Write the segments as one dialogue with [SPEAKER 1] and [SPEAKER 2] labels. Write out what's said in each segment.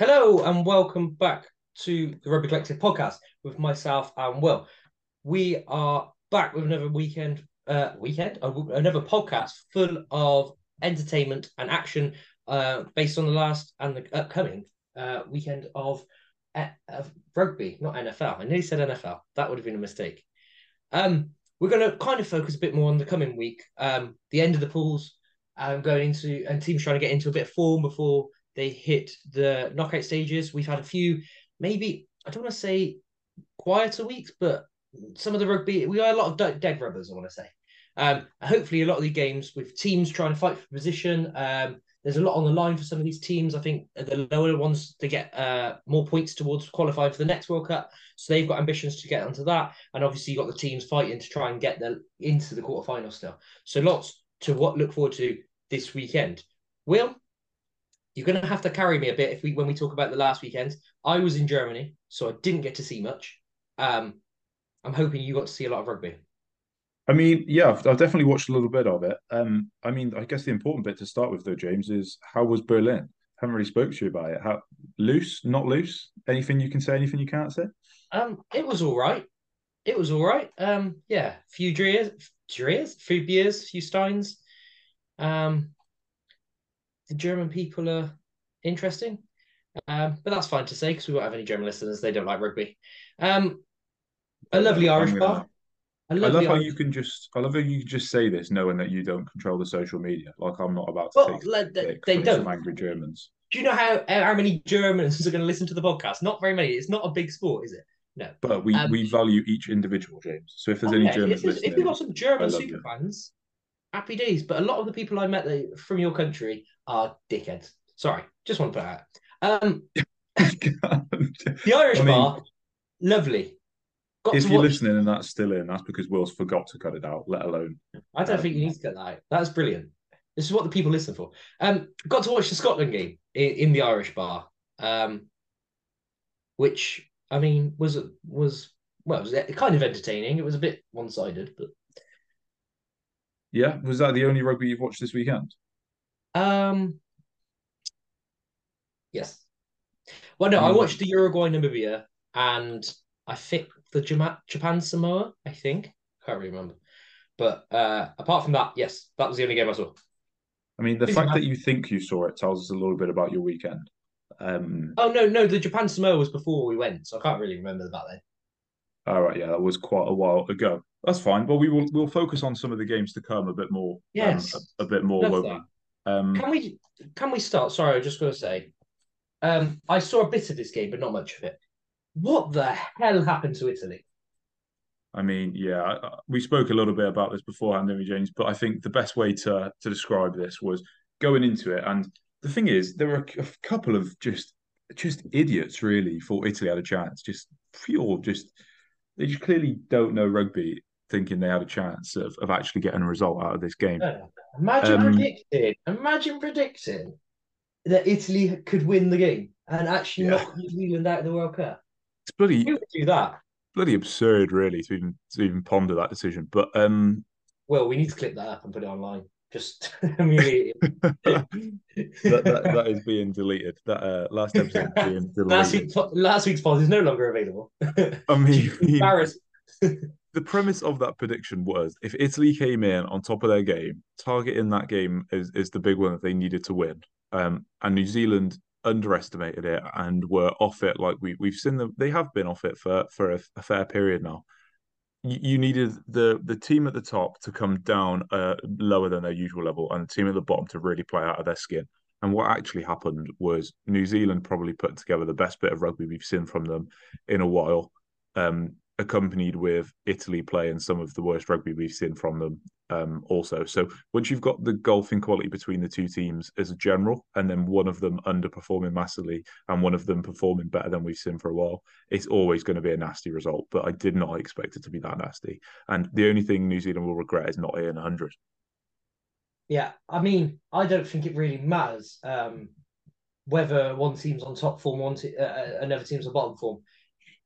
[SPEAKER 1] Hello and welcome back to the Rugby Collective podcast with myself and Will. We are back with another weekend, uh, weekend, uh, another podcast full of entertainment and action, uh, based on the last and the upcoming uh weekend of, uh, of rugby, not NFL. I nearly said NFL. That would have been a mistake. Um, we're going to kind of focus a bit more on the coming week, um, the end of the pools, um, going into and teams trying to get into a bit of form before they hit the knockout stages. We've had a few, maybe I don't want to say quieter weeks, but some of the rugby we got a lot of dead rubbers. I want to say. Um, hopefully, a lot of the games with teams trying to fight for position. Um, there's a lot on the line for some of these teams. I think the lower ones to get uh, more points towards qualifying for the next World Cup, so they've got ambitions to get onto that. And obviously, you've got the teams fighting to try and get them into the quarterfinals still. So lots to what look forward to this weekend. Will, you're going to have to carry me a bit if we when we talk about the last weekend. I was in Germany, so I didn't get to see much. Um, I'm hoping you got to see a lot of rugby.
[SPEAKER 2] I mean, yeah, I've, I've, definitely watched a little bit of it. Um, I mean, I guess the important bit to start with, though, James, is how was Berlin? I haven't really spoke to you about it. How loose? Not loose? Anything you can say? Anything you can't say?
[SPEAKER 1] Um, it was all right. It was all right. Um, yeah, few drears, drears, few beers, few steins. Um, the German people are interesting, um, but that's fine to say because we won't have any German listeners. They don't like rugby. Um, a lovely Irish bar.
[SPEAKER 2] I love how you can just. I love how you just say this, knowing that you don't control the social media. Like I'm not about to well, take.
[SPEAKER 1] Like, they, they don't.
[SPEAKER 2] Some angry Germans.
[SPEAKER 1] Do you know how how many Germans are going to listen to the podcast? Not very many. It's not a big sport, is it? No.
[SPEAKER 2] But we um, we value each individual, James. So if there's oh, any Germans
[SPEAKER 1] if,
[SPEAKER 2] listening,
[SPEAKER 1] if you've got some German super you. fans, happy days. But a lot of the people I met from your country are dickheads. Sorry, just want to put that out. Um, the Irish I mean, bar, lovely.
[SPEAKER 2] Got if you're watch... listening and that's still in, that's because Will's forgot to cut it out, let alone.
[SPEAKER 1] I don't um, think you need to cut that out. That's brilliant. This is what the people listen for. Um, got to watch the Scotland game in, in the Irish bar, um, which I mean was was well, it was kind of entertaining. It was a bit one sided, but
[SPEAKER 2] yeah, was that the only rugby you've watched this weekend?
[SPEAKER 1] Um, yes. Well, no, I watched the Uruguay Namibia and I think the Japan Samoa, I think. I can't really remember. But uh, apart from that, yes, that was the only game I saw.
[SPEAKER 2] I mean, the fact that you think you saw it tells us a little bit about your weekend. Um,
[SPEAKER 1] oh no, no, the Japan Samoa was before we went, so I can't really remember that then.
[SPEAKER 2] All right, yeah, that was quite a while ago. That's fine. Well, we will we'll focus on some of the games to come a bit more. Um,
[SPEAKER 1] yes,
[SPEAKER 2] um, a, a, bit more.
[SPEAKER 1] Um, can we can we start? Sorry, I just going to say, um, I saw a bit of this game, but not much of it. What the hell happened to Italy?
[SPEAKER 2] I mean, yeah, we spoke a little bit about this beforehand, didn't we, James? But I think the best way to to describe this was going into it. And the thing is, there were a couple of just just idiots, really, thought Italy had a chance. Just pure, just they just clearly don't know rugby, thinking they had a chance of, of actually getting a result out of this game.
[SPEAKER 1] Imagine um, predicting, imagine predicting that Italy could win the game and actually yeah. knock New Zealand out of the World Cup.
[SPEAKER 2] It's bloody.
[SPEAKER 1] Who would do that?
[SPEAKER 2] bloody absurd, really, to even to even ponder that decision. But um,
[SPEAKER 1] well, we need to clip that up and put it online. Just that,
[SPEAKER 2] that, that is being deleted. That uh, last episode being deleted.
[SPEAKER 1] Last, week, last week's pod is no longer available.
[SPEAKER 2] I mean, embarrassing. The premise of that prediction was if Italy came in on top of their game, targeting that game is, is the big one that they needed to win. Um, and New Zealand underestimated it and were off it like we we've seen them they have been off it for for a, a fair period now. You, you, needed the the team at the top to come down uh, lower than their usual level and the team at the bottom to really play out of their skin. And what actually happened was New Zealand probably put together the best bit of rugby we've seen from them in a while. Um, accompanied with Italy playing some of the worst rugby we've seen from them um, also. So once you've got the golfing quality between the two teams as a general, and then one of them underperforming massively and one of them performing better than we've seen for a while, it's always going to be a nasty result. But I did not expect it to be that nasty. And the only thing New Zealand will regret is not hitting 100.
[SPEAKER 1] Yeah, I mean, I don't think it really matters um, whether one team's on top form, one uh, uh another team's on bottom form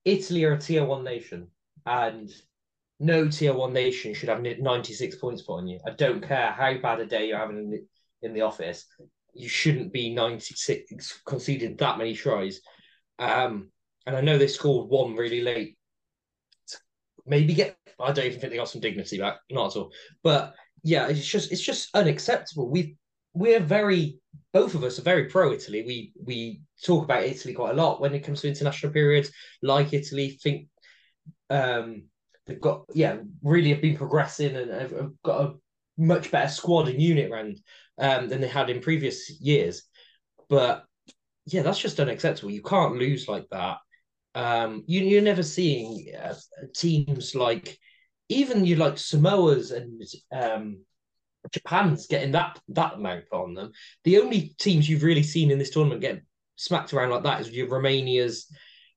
[SPEAKER 1] Italy are a tier one nation, and no tier one nation should have 96 points put on you. I don't care how bad a day you're having in the, in the office. you shouldn't be 96 conceding that many tries. Um, and I know they scored one really late. Maybe get I don't even think they got some dignity back, not at all. But yeah, it's just it's just unacceptable. We we're very both of us are very pro Italy. We we talk about Italy quite a lot when it comes to international periods, like Italy. Think um, they've got yeah really have been progressing and have, got a much better squad and unit round um, than they had in previous years. But yeah, that's just unacceptable. You can't lose like that. Um, you, you're never seeing uh, teams like even you like Samoa's and um, Japan's getting that that amount on them. The only teams you've really seen in this tournament get smacked around like that is your Romania's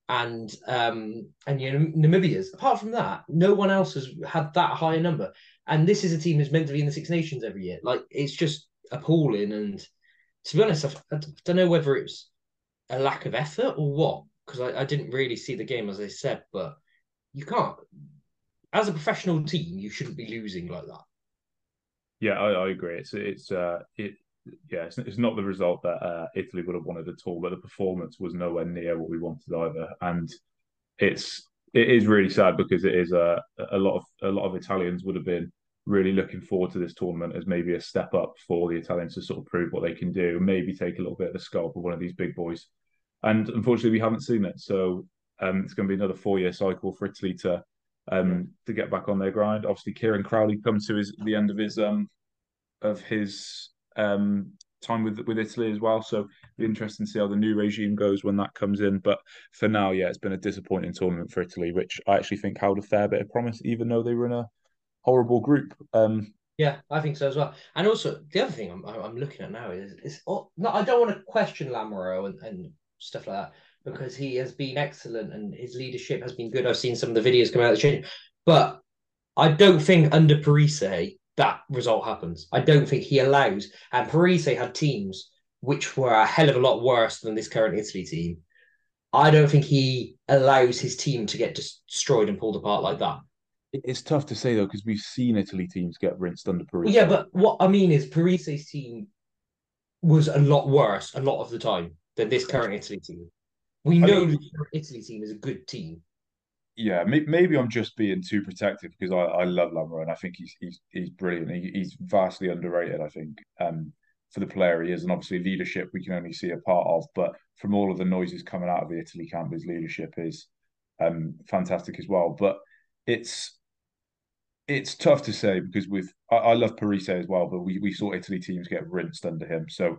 [SPEAKER 1] and um and your Namibia's. Apart from that, no one else has had that high a number. And this is a team that's meant to be in the Six Nations every year. Like it's just appalling. And to be honest, I, I don't know whether it was a lack of effort or what, because I, I didn't really see the game as I said. But you can't, as a professional team, you shouldn't be losing like that.
[SPEAKER 2] Yeah, I, I agree. It's it's uh it yeah, it's, it's not the result that uh, Italy would have wanted at all, but the performance was nowhere near what we wanted either. And it's it is really sad because it is a a lot of a lot of Italians would have been really looking forward to this tournament as maybe a step up for the Italians to sort of prove what they can do, maybe take a little bit of the scalp of one of these big boys. And unfortunately, we haven't seen it. So um, it's going to be another four year cycle for Italy to um, to get back on their grind. Obviously, Kieran Crowley comes to his the end of his um, of his um, time with with Italy as well. So be interesting to see how the new regime goes when that comes in. But for now, yeah, it's been a disappointing tournament for Italy, which I actually think held a fair bit of promise, even though they were in a horrible group. Um,
[SPEAKER 1] yeah, I think so as well. And also the other thing I'm I'm looking at now is is oh, no, I don't want to question Lamaro and, and stuff like that because he has been excellent and his leadership has been good. I've seen some of the videos come out of the change, but I don't think under Parisse that result happens. I don't think he allows. And Parisse had teams which were a hell of a lot worse than this current Italy team. I don't think he allows his team to get destroyed and pulled apart like that.
[SPEAKER 2] It's tough to say though because we've seen Italy teams get rinsed under Parisse.
[SPEAKER 1] Yeah, but what I mean is Parisse's team was a lot worse a lot of the time than this current Italy team. We know I mean, the Italy team is a good team
[SPEAKER 2] yeah, maybe I'm just being too protective because I, I love Lamaro and I think he's he's he's brilliant. He, he's vastly underrated, I think, um, for the player he is, and obviously leadership we can only see a part of. But from all of the noises coming out of the Italy camp, his leadership is um, fantastic as well. But it's it's tough to say because with I, I love Parisse as well, but we we saw Italy teams get rinsed under him, so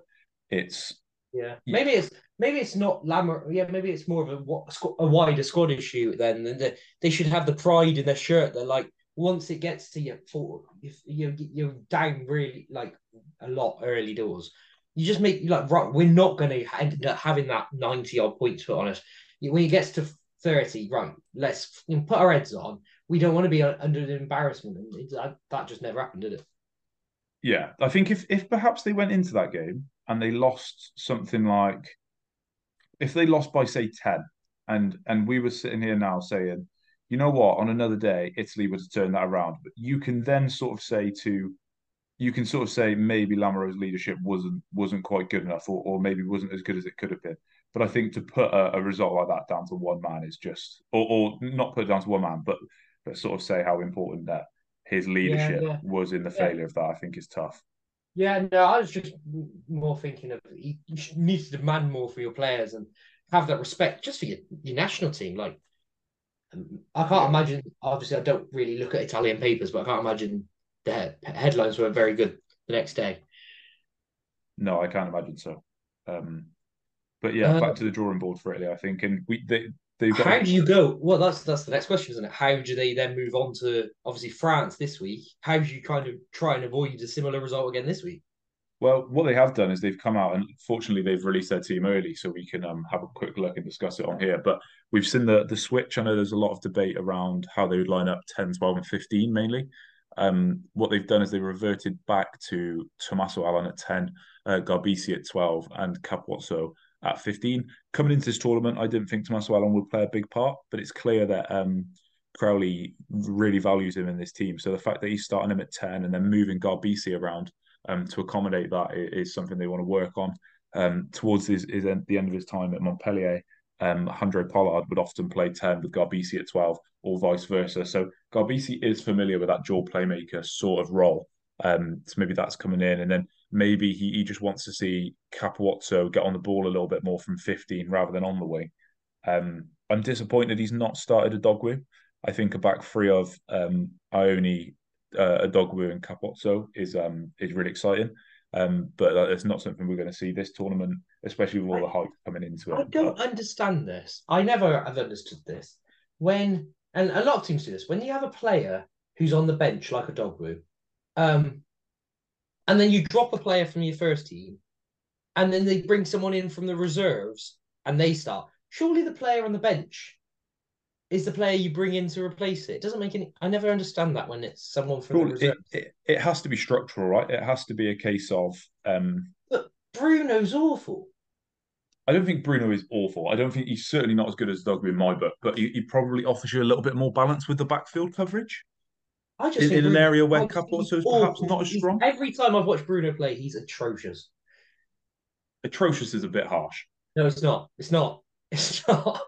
[SPEAKER 2] it's
[SPEAKER 1] yeah. Maybe it's maybe it's not Lammer. Yeah, maybe it's more of a a wider squad issue. Then And they should have the pride in their shirt. That like once it gets to you, for you you're down really like a lot early doors. You just make like right. We're not going to end up having that ninety odd points put on us. When it gets to thirty, right? Let's put our heads on. We don't want to be under the embarrassment, and it, that, that just never happened, did it?
[SPEAKER 2] Yeah, I think if if perhaps they went into that game and they lost something like if they lost by say 10 and and we were sitting here now saying you know what? On another day italy would have turned that around. But you can then sort of say to you can sort of say maybe Lamaro's leadership wasn't wasn't quite good enough or, or maybe wasn't as good as it could have been. But i think to put a, a result like that down to one man is just or, or not put it down to one man but but sort of say how important that his leadership yeah, yeah. was in the failure of that i think is tough
[SPEAKER 1] yeah, no, I was just more thinking of you need to demand more for your players and have that respect just for your, your national team. Like, um, I can't yeah. imagine. Obviously, I don't really look at Italian papers, but I can't imagine the headlines were very good the next day.
[SPEAKER 2] No, I can't imagine so. Um, but yeah, back to the drawing board for Italy, I think, and we they
[SPEAKER 1] They've got... How do you go? Well, that's that's the next question, isn't it? How do they then move on to obviously France this week? How do you kind of try and avoid a similar result again this week?
[SPEAKER 2] Well, what they have done is they've come out and fortunately they've released their team early, so we can um, have a quick look and discuss it on here. But we've seen the the switch. I know there's a lot of debate around how they would line up 10, 12, and 15 mainly. Um, what they've done is they reverted back to Tommaso Allan at 10, uh, Garbisi at 12, and Capuozzo at 15. Coming into this tournament, I didn't think Tommaso Allan would play a big part, but it's clear that um, Crowley really values him in this team. So the fact that he's starting him at 10 and then moving Garbisi around um, to accommodate that is, something they want to work on. Um, towards his, his end, the end of his time at Montpellier, um, Handré Pollard would often play 10 with Garbisi at 12 or vice versa. So Garbisi is familiar with that dual playmaker sort of role. Um, so maybe that's coming in. And then maybe he, he just wants to see Capuozzo get on the ball a little bit more from 15 rather than on the wing. Um, I'm disappointed he's not started Udogie. I think a back three of um, Awoniyi, uh, Udogie, and Capuozzo is um, is really exciting. Um, but it's not something we're going to see this tournament, especially with all the hype coming into it.
[SPEAKER 1] I don't understand this. I never have understood this. When and a lot of teams do this, when you have a player who's on the bench like Udogie, um, and then you drop a player from your first team, and then they bring someone in from the reserves and they start. Surely the player on the bench is the player you bring in to replace it. It doesn't make any. I never understand that when it's someone from the reserve.
[SPEAKER 2] It, it, it, has to be structural, right? It has to be a case of. um
[SPEAKER 1] But Bruno's awful.
[SPEAKER 2] I don't think Bruno is awful. I don't think he's certainly not as good as Dogby in my book, but he, he, probably offers you a little bit more balance with the backfield coverage.
[SPEAKER 1] I just
[SPEAKER 2] in, in an area where Capuozzo is perhaps not as strong.
[SPEAKER 1] Every time I've watched Bruno play, he's atrocious.
[SPEAKER 2] Atrocious is a bit harsh.
[SPEAKER 1] No, it's not. It's not. It's not.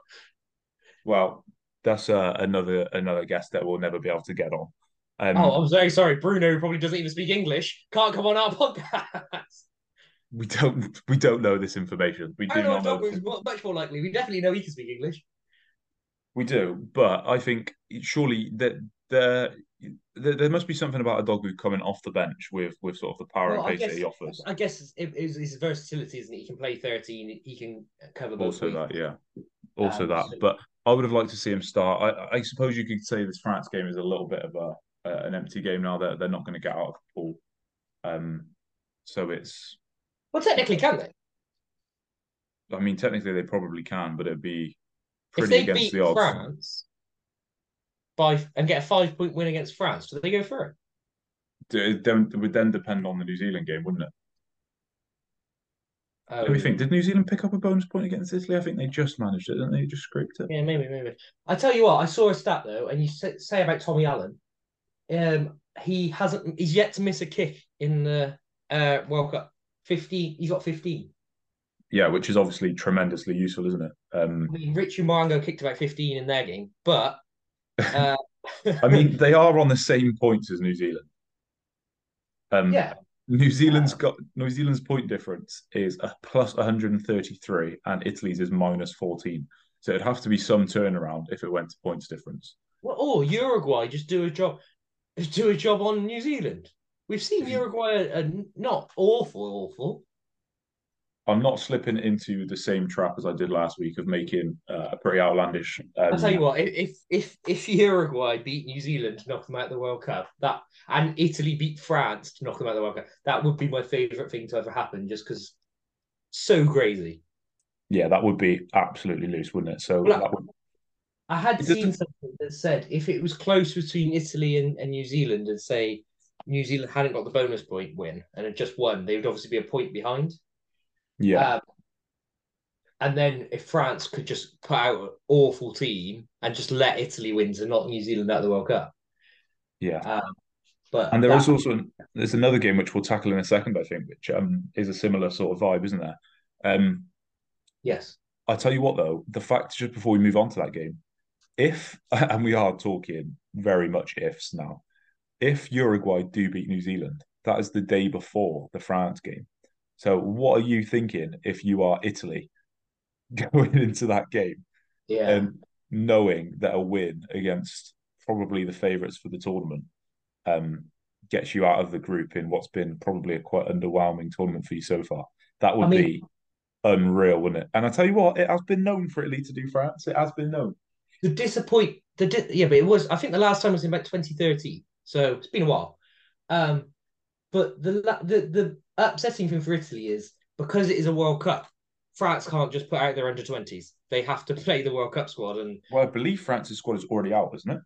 [SPEAKER 2] Well, that's uh, another another guest that we'll never be able to get on.
[SPEAKER 1] Um, oh, I'm very sorry. Bruno probably doesn't even speak English. Can't come on our podcast.
[SPEAKER 2] We don't. We don't know this information. We do
[SPEAKER 1] not
[SPEAKER 2] know.
[SPEAKER 1] know much more likely. We definitely know he can speak English.
[SPEAKER 2] We do, but I think surely that there, there, there must be something about Udogie coming off the bench with with sort of the power well, and pace guess, that he offers.
[SPEAKER 1] I guess it is his versatility, isn't it? He can play thirteen. He can cover both.
[SPEAKER 2] Also that, yeah. Also um, that, so... but I would have liked to see him start. I, I suppose you could say this France game is a little bit of a uh, an empty game now that they're, they're not going to get out of the pool. Um, so it's
[SPEAKER 1] well, technically, can they?
[SPEAKER 2] I mean, technically they probably can, but it'd be pretty against the odds.
[SPEAKER 1] France by and get a five point win against France, do they go through?
[SPEAKER 2] It, it would then depend on the New Zealand game, wouldn't it? Um, Let me think. Did New Zealand pick up a bonus point against Italy? I think they just managed it, didn't they? Just scraped it.
[SPEAKER 1] Yeah, maybe, maybe. I tell you what, I saw a stat though, and you say about Tommy Allan. Um, he hasn't. He's yet to miss a kick in the uh, World Cup. Fifteen. He's got fifteen.
[SPEAKER 2] Yeah, which is obviously tremendously useful, isn't it? Um,
[SPEAKER 1] I mean, Richie Mo'unga kicked about fifteen in their game, but uh...
[SPEAKER 2] I mean, they are on the same points as New Zealand.
[SPEAKER 1] Um, yeah,
[SPEAKER 2] New Zealand's got New Zealand's point difference is a plus 133 and Italy's is minus 14. So it'd have to be some turnaround if it went to points difference.
[SPEAKER 1] Well, or Uruguay just do a job, do a job on New Zealand. We've seen Uruguay are not awful, awful.
[SPEAKER 2] I'm not slipping into the same trap as I did last week of making uh, a pretty outlandish. Um,
[SPEAKER 1] I'll tell you what, if if if Uruguay beat New Zealand to knock them out of the World Cup, that and Italy beat France to knock them out of the World Cup, that would be my favourite thing to ever happen, just because so crazy.
[SPEAKER 2] Yeah, that would be absolutely loose, wouldn't it? So well, would...
[SPEAKER 1] I had seen something that said if it was close between Italy and, and New Zealand, and say New Zealand hadn't got the bonus point win and had just won, they would obviously be a point behind.
[SPEAKER 2] Yeah. Um,
[SPEAKER 1] and then if France could just put out an awful team and just let Italy win to knock New Zealand out of the World Cup.
[SPEAKER 2] Yeah.
[SPEAKER 1] Um, but
[SPEAKER 2] and there that... is also there's another game which we'll tackle in a second, I think, which um, is a similar sort of vibe, isn't there? Um,
[SPEAKER 1] yes.
[SPEAKER 2] I tell you what, though, the fact just before we move on to that game, if and we are talking very much ifs now, if Uruguay do beat New Zealand, that is the day before the France game. So, what are you thinking if you are Italy going into that game?
[SPEAKER 1] Yeah.
[SPEAKER 2] And knowing that a win against probably the favourites for the tournament um, gets you out of the group in what's been probably a quite underwhelming tournament for you so far. That would I mean, be unreal, wouldn't it? And I tell you what, it has been known for Italy to do France. It has been known.
[SPEAKER 1] The disappoint, the di- yeah, but it was. I think the last time was in about 2013, so it's been a while. Um, but the the the upsetting thing for Italy is because it is a World Cup, France can't just put out their under twenties. They have to play the World Cup squad, and
[SPEAKER 2] well, I believe France's squad is already out, isn't it?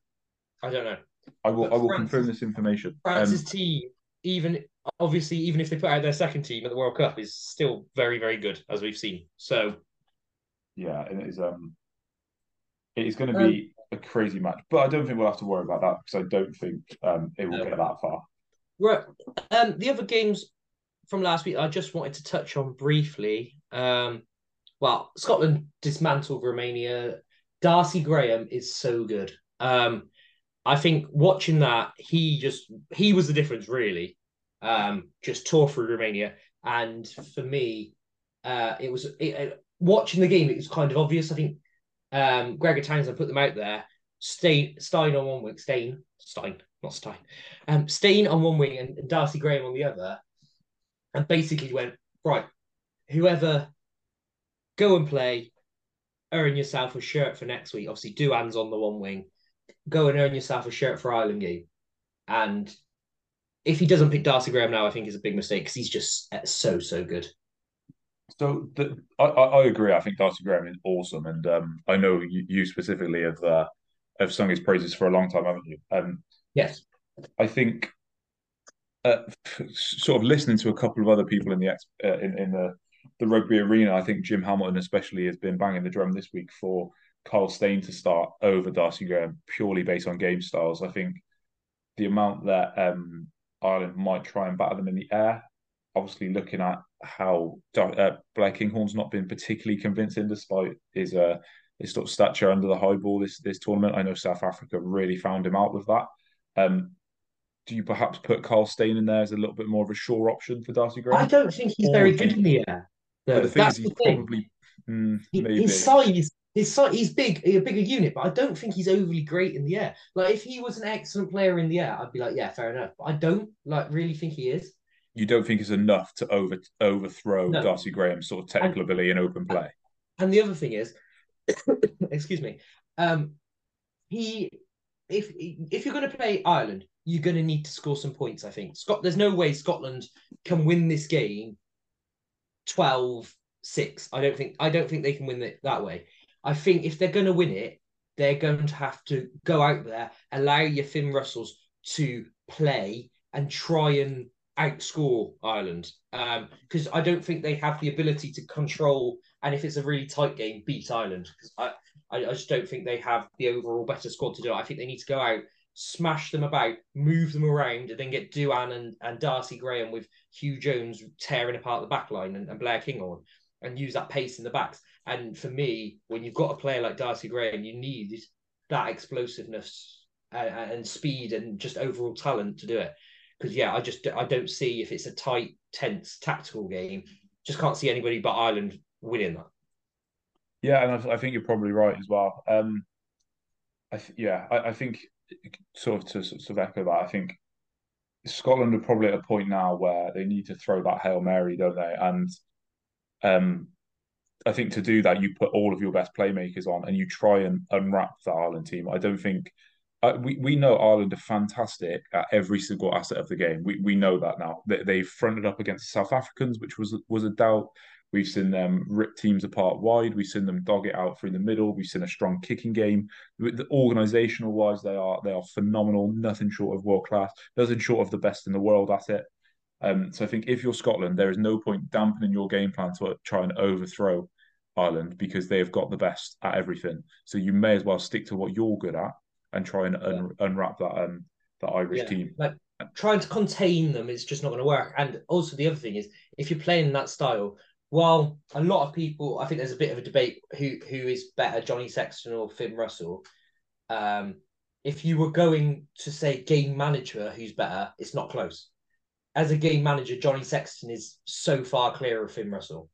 [SPEAKER 1] I don't know.
[SPEAKER 2] I will. I will France's, confirm this information.
[SPEAKER 1] France's um, team, even obviously, even if they put out their second team at the World Cup, is still very, very good, as we've seen. So,
[SPEAKER 2] yeah, it is. Um, it is going to be um, a crazy match, but I don't think we'll have to worry about that because I don't think um it will no. get that far.
[SPEAKER 1] Right. Um, the other games from last week, I just wanted to touch on briefly. Um, well, Scotland dismantled Romania. Darcy Graham is so good. Um, I think watching that, he just he was the difference really. Um, just tore through Romania, and for me, uh, it was it, watching the game. It was kind of obvious. I think um, Gregor Townsend put them out there. Steyn, Steyn on one wing, Steyn, Steyn, not Steyn, um, Steyn on one wing and Darcy Graham on the other, and basically went right. Whoever go and play, earn yourself a shirt for next week. Obviously, Duhan's on the one wing. Go and earn yourself a shirt for Ireland game. And if he doesn't pick Darcy Graham now, I think is a big mistake because he's just uh, so so good.
[SPEAKER 2] So the, I, I agree. I think Darcy Graham is awesome, and um, I know you, you specifically have uh, have sung his praises for a long time, haven't you? Um,
[SPEAKER 1] yes.
[SPEAKER 2] I think uh, sort of listening to a couple of other people in the uh, in in the the rugby arena, I think Jim Hamilton especially has been banging the drum this week for Kyle Steyn to start over Darcy Graham purely based on game styles. I think the amount that um, Ireland might try and batter them in the air, obviously looking at how uh, Blair Kinghorn's not been particularly convincing despite his uh, his sort of stature under the high ball this this tournament. I know South Africa really found him out with that. Um, do you perhaps put Kyle Steyn in there as a little bit more of a sure option for Darcy Graham?
[SPEAKER 1] I don't think he's or very good in the air.
[SPEAKER 2] No, the thing is, he's probably mm, maybe.
[SPEAKER 1] his size. His size, he's big, a bigger unit, but I don't think he's overly great in the air. Like if he was an excellent player in the air, I'd be like, yeah, fair enough. But I don't like really think he is.
[SPEAKER 2] You don't think it's enough to over overthrow no. Darcy Graham's sort of technical and, ability in open play.
[SPEAKER 1] And the other thing is, excuse me, um, he if if you're going to play Ireland, you're going to need to score some points. I think Scott. There's no way Scotland can win this game 12 6. I don't think I don't think they can win it that way. I think if they're going to win it, they're going to have to go out there, allow your Finn Russells to play and try and outscore Ireland. Because um, I don't think they have the ability to control and if it's a really tight game, beat Ireland. Because I, I, I just don't think they have the overall better squad to do it. I think they need to go out smash them about, move them around, and then get Duhan and, and Darcy Graham with Huw Jones tearing apart the back line and, and Blair Kinghorn and use that pace in the backs. And for me, when you've got a player like Darcy Graham, you need that explosiveness and, and speed and just overall talent to do it. Because yeah, I just I don't see if it's a tight, tense tactical game. Just can't see anybody but Ireland winning that.
[SPEAKER 2] Yeah, and I, I think you're probably right as well. Um, I th- yeah, I, I think sort of to sort of echo that, I think Scotland are probably at a point now where they need to throw that hail mary, don't they? And um, I think to do that, you put all of your best playmakers on and you try and unwrap the Ireland team. I don't think uh, we we know Ireland are fantastic at every single asset of the game. We we know that now. They, they've fronted up against South Africans, which was was a doubt. We've seen them rip teams apart wide. We've seen them dog it out through the middle. We've seen a strong kicking game. The organisational wise, they are they are phenomenal. Nothing short of world class. Nothing short of the best in the world at it. Um, so I think if you're Scotland, there is no point dampening your game plan to try and overthrow Ireland because they have got the best at everything. So you may as well stick to what you're good at and try and un- unwrap that um that Irish yeah. team.
[SPEAKER 1] Like trying to contain them is just not going to work. And also the other thing is, if you're playing that style, while a lot of people, I think there's a bit of a debate who who is better, Johnny Sexton or Finn Russell. Um, if you were going to say game manager who's better, it's not close. As a game manager, Johnny Sexton is so far clear of Finn Russell.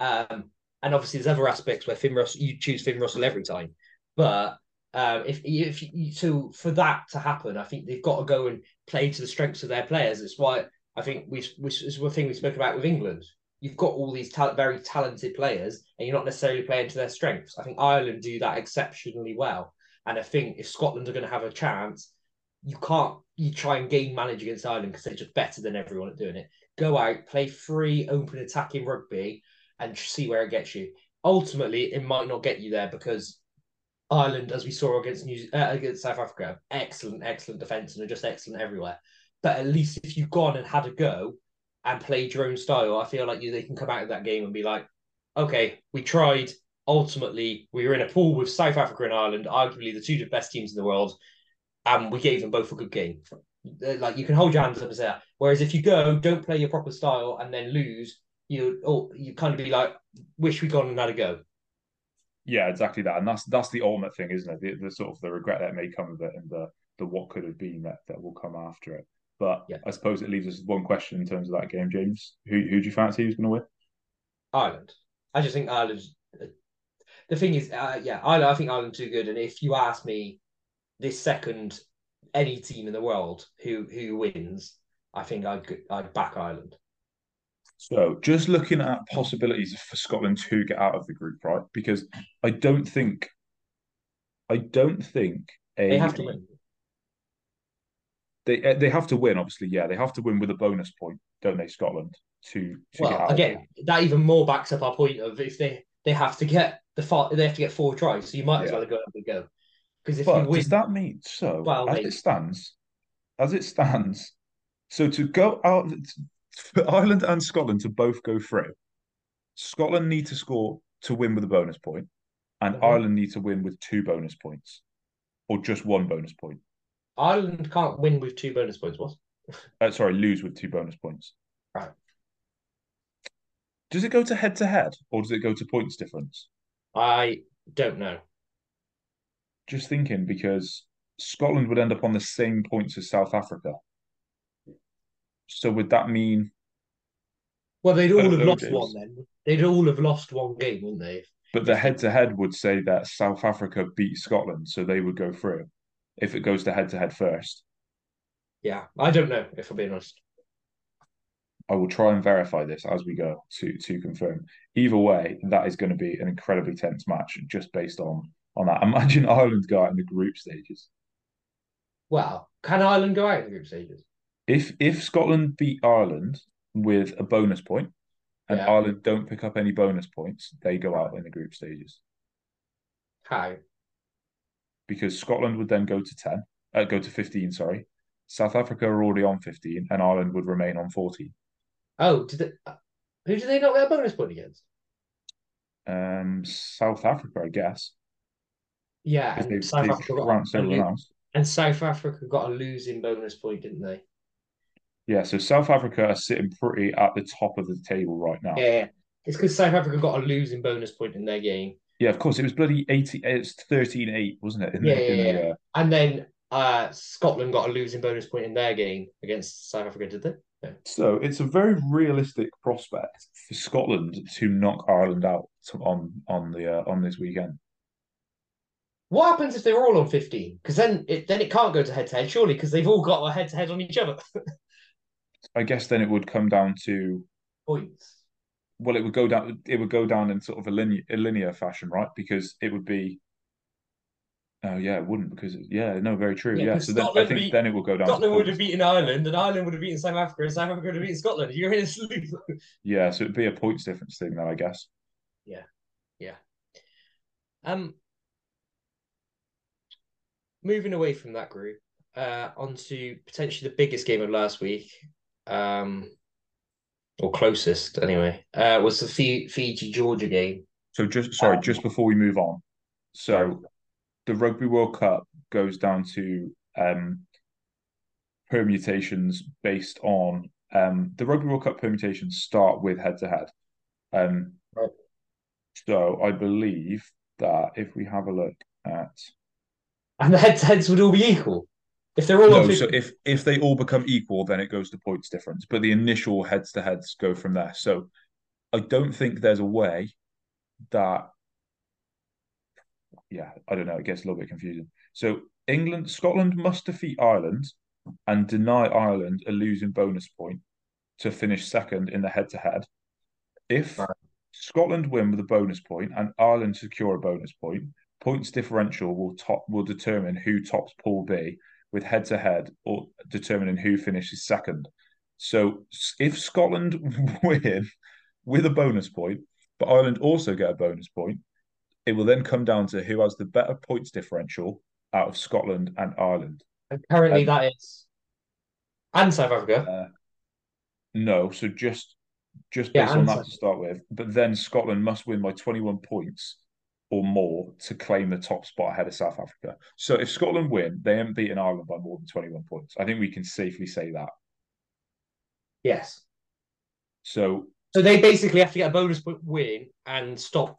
[SPEAKER 1] Um, and obviously, there's other aspects where Finn Russell, you choose Finn Russell every time. But um, if if you, so for that to happen, I think they've got to go and play to the strengths of their players. It's why I think we, we it's one thing we spoke about with England you've got all these ta- very talented players and you're not necessarily playing to their strengths. I think Ireland do that exceptionally well. And I think if Scotland are going to have a chance, you can't you try and game manage against Ireland because they're just better than everyone at doing it. Go out, play free, open attacking rugby, and see where it gets you. Ultimately, it might not get you there because Ireland, as we saw against New uh, against South Africa, excellent, excellent defence and are just excellent everywhere. But at least if you've gone and had a go, and played your own style, I feel like you they can come out of that game and be like, okay, we tried. Ultimately, we were in a pool with South Africa and Ireland, arguably the two best teams in the world, and we gave them both a good game. Uh, Like you can hold your hands up and say that. Whereas if you go, don't play your proper style and then lose, you or you kind of be like, wish we gone and had a go.
[SPEAKER 2] Yeah, exactly that, and that's that's the ultimate thing, isn't it? The, the sort of the regret that may come of it, and the the what could have been that that will come after it. But
[SPEAKER 1] Yeah.
[SPEAKER 2] I suppose it leaves us with one question in terms of that game, James. Who who do you fancy who's going to win?
[SPEAKER 1] Ireland. I just think Ireland's. The thing is, uh, yeah, Ireland. I think Ireland's too good. And if you ask me, this second, any team in the world who who wins, I think I'd I'd back Ireland.
[SPEAKER 2] So just looking at possibilities for Scotland to get out of the group, right? Because I don't think, I don't think a,
[SPEAKER 1] They have to win.
[SPEAKER 2] They they have to win, obviously. Yeah, they have to win with a bonus point, don't they? Scotland to to get
[SPEAKER 1] Well, again, that even more backs up our point of if they they have to get the far, they have to get four tries, so you might as
[SPEAKER 2] Yeah.
[SPEAKER 1] well go have a go. Because if
[SPEAKER 2] But
[SPEAKER 1] you win,
[SPEAKER 2] does that mean so?
[SPEAKER 1] Well,
[SPEAKER 2] as it stands, as it stands, so to go out for Ireland and Scotland to both go through, Scotland need to score to win with a bonus point, and
[SPEAKER 1] Mhm.
[SPEAKER 2] Ireland need to win with two bonus points, or just one bonus point.
[SPEAKER 1] Ireland can't win with two bonus points, what?
[SPEAKER 2] Uh, sorry, lose with two bonus points.
[SPEAKER 1] Right.
[SPEAKER 2] Does it go to head to head, or does it go to points difference?
[SPEAKER 1] I don't know.
[SPEAKER 2] Just thinking because Scotland would end up on the same points as South Africa. So would that mean?
[SPEAKER 1] Well, they'd all have lost one then. They'd all have lost one game, wouldn't they?
[SPEAKER 2] But the head to head would say that South Africa beat Scotland, so they would go through. If it goes to head to head first,
[SPEAKER 1] Yeah, I don't know if I'm being honest.
[SPEAKER 2] I will try and verify this as we go to to confirm. Either way, that is going to be an incredibly tense match just based on on that. Imagine Ireland go out in the group stages.
[SPEAKER 1] Well, can Ireland go out in the group stages?
[SPEAKER 2] If if Scotland beat Ireland with a bonus point, and
[SPEAKER 1] Yeah.
[SPEAKER 2] Ireland don't pick up any bonus points, they go out in the group stages
[SPEAKER 1] How?
[SPEAKER 2] Because Scotland would then go to ten, uh, go to fifteen. Sorry, South Africa are already on fifteen, and Ireland would remain on fourteen.
[SPEAKER 1] Oh, did they, who did they not get a bonus point against?
[SPEAKER 2] Um, South Africa, I guess,
[SPEAKER 1] Yeah, and
[SPEAKER 2] they've,
[SPEAKER 1] South Africa got
[SPEAKER 2] trounced
[SPEAKER 1] a,
[SPEAKER 2] everyone
[SPEAKER 1] and South Africa got a losing bonus point, didn't they?
[SPEAKER 2] Yeah, so South Africa are sitting pretty at the top of the table right now.
[SPEAKER 1] Yeah, it's because South Africa got a losing bonus point in their game,
[SPEAKER 2] Yeah, of course, it was bloody 80, it's 13-8, wasn't it?
[SPEAKER 1] Yeah,
[SPEAKER 2] the,
[SPEAKER 1] yeah,
[SPEAKER 2] the,
[SPEAKER 1] yeah.
[SPEAKER 2] uh,
[SPEAKER 1] and then uh, Scotland got a losing bonus point in their game against South Africa, did they? No.
[SPEAKER 2] So it's a very realistic prospect for Scotland to knock Ireland out on on the uh, on this weekend.
[SPEAKER 1] What happens if they're all on fifteen? Because then it then it can't go to head to head, surely, because they've all got a head to head on each other.
[SPEAKER 2] I guess then it would come down to
[SPEAKER 1] Points.
[SPEAKER 2] Well, it would go down it would go down in sort of a linear a linear fashion, right? Because it would be. Oh yeah, it wouldn't because yeah, no, very true.
[SPEAKER 1] Yeah,
[SPEAKER 2] Yeah, so then I think
[SPEAKER 1] beat-
[SPEAKER 2] then it will go down.
[SPEAKER 1] Scotland would have beaten Ireland, and Ireland would have beaten South Africa, and South Africa would have beaten Scotland. You're in a sleep.
[SPEAKER 2] Yeah, so it'd be a points difference thing, then I guess. Yeah, yeah.
[SPEAKER 1] Um, moving away from that group, uh, onto potentially the biggest game of last week, um, or closest anyway, uh, was the Fiji Georgia game.
[SPEAKER 2] So just sorry,
[SPEAKER 1] Um,
[SPEAKER 2] just before we move on, so the Rugby World Cup goes down to um, permutations based on um, the Rugby World Cup permutations start with head to head. Um,
[SPEAKER 1] Right.
[SPEAKER 2] so I believe that if we have a look at
[SPEAKER 1] And the head to heads would all be equal if they're all on
[SPEAKER 2] no,
[SPEAKER 1] 50.
[SPEAKER 2] so if if they all become equal, then it goes to points difference. But the initial heads to heads go from there. So I don't think there's a way that yeah, I don't know, it gets a little bit confusing. So England, Scotland must defeat Ireland and deny Ireland a losing bonus point to finish second in the head to head. If
[SPEAKER 1] Right.
[SPEAKER 2] Scotland win with a bonus point and Ireland secure a bonus point, points differential will top will determine who tops Pool B with head to head or determining who finishes second. So if Scotland win with a bonus point, but Ireland also get a bonus point, it will then come down to who has the better points differential out of Scotland and Ireland.
[SPEAKER 1] And currently
[SPEAKER 2] um,
[SPEAKER 1] that is. And South Africa.
[SPEAKER 2] Uh, no, so just just
[SPEAKER 1] Yeah,
[SPEAKER 2] based on that
[SPEAKER 1] South-
[SPEAKER 2] to start with, but then Scotland must win by 21 points or more to claim the top spot ahead of South Africa. So if Scotland win, they haven't beaten Ireland by more than 21 points. I think we can safely say that.
[SPEAKER 1] Yes.
[SPEAKER 2] So
[SPEAKER 1] So they basically have to get a bonus point win and stop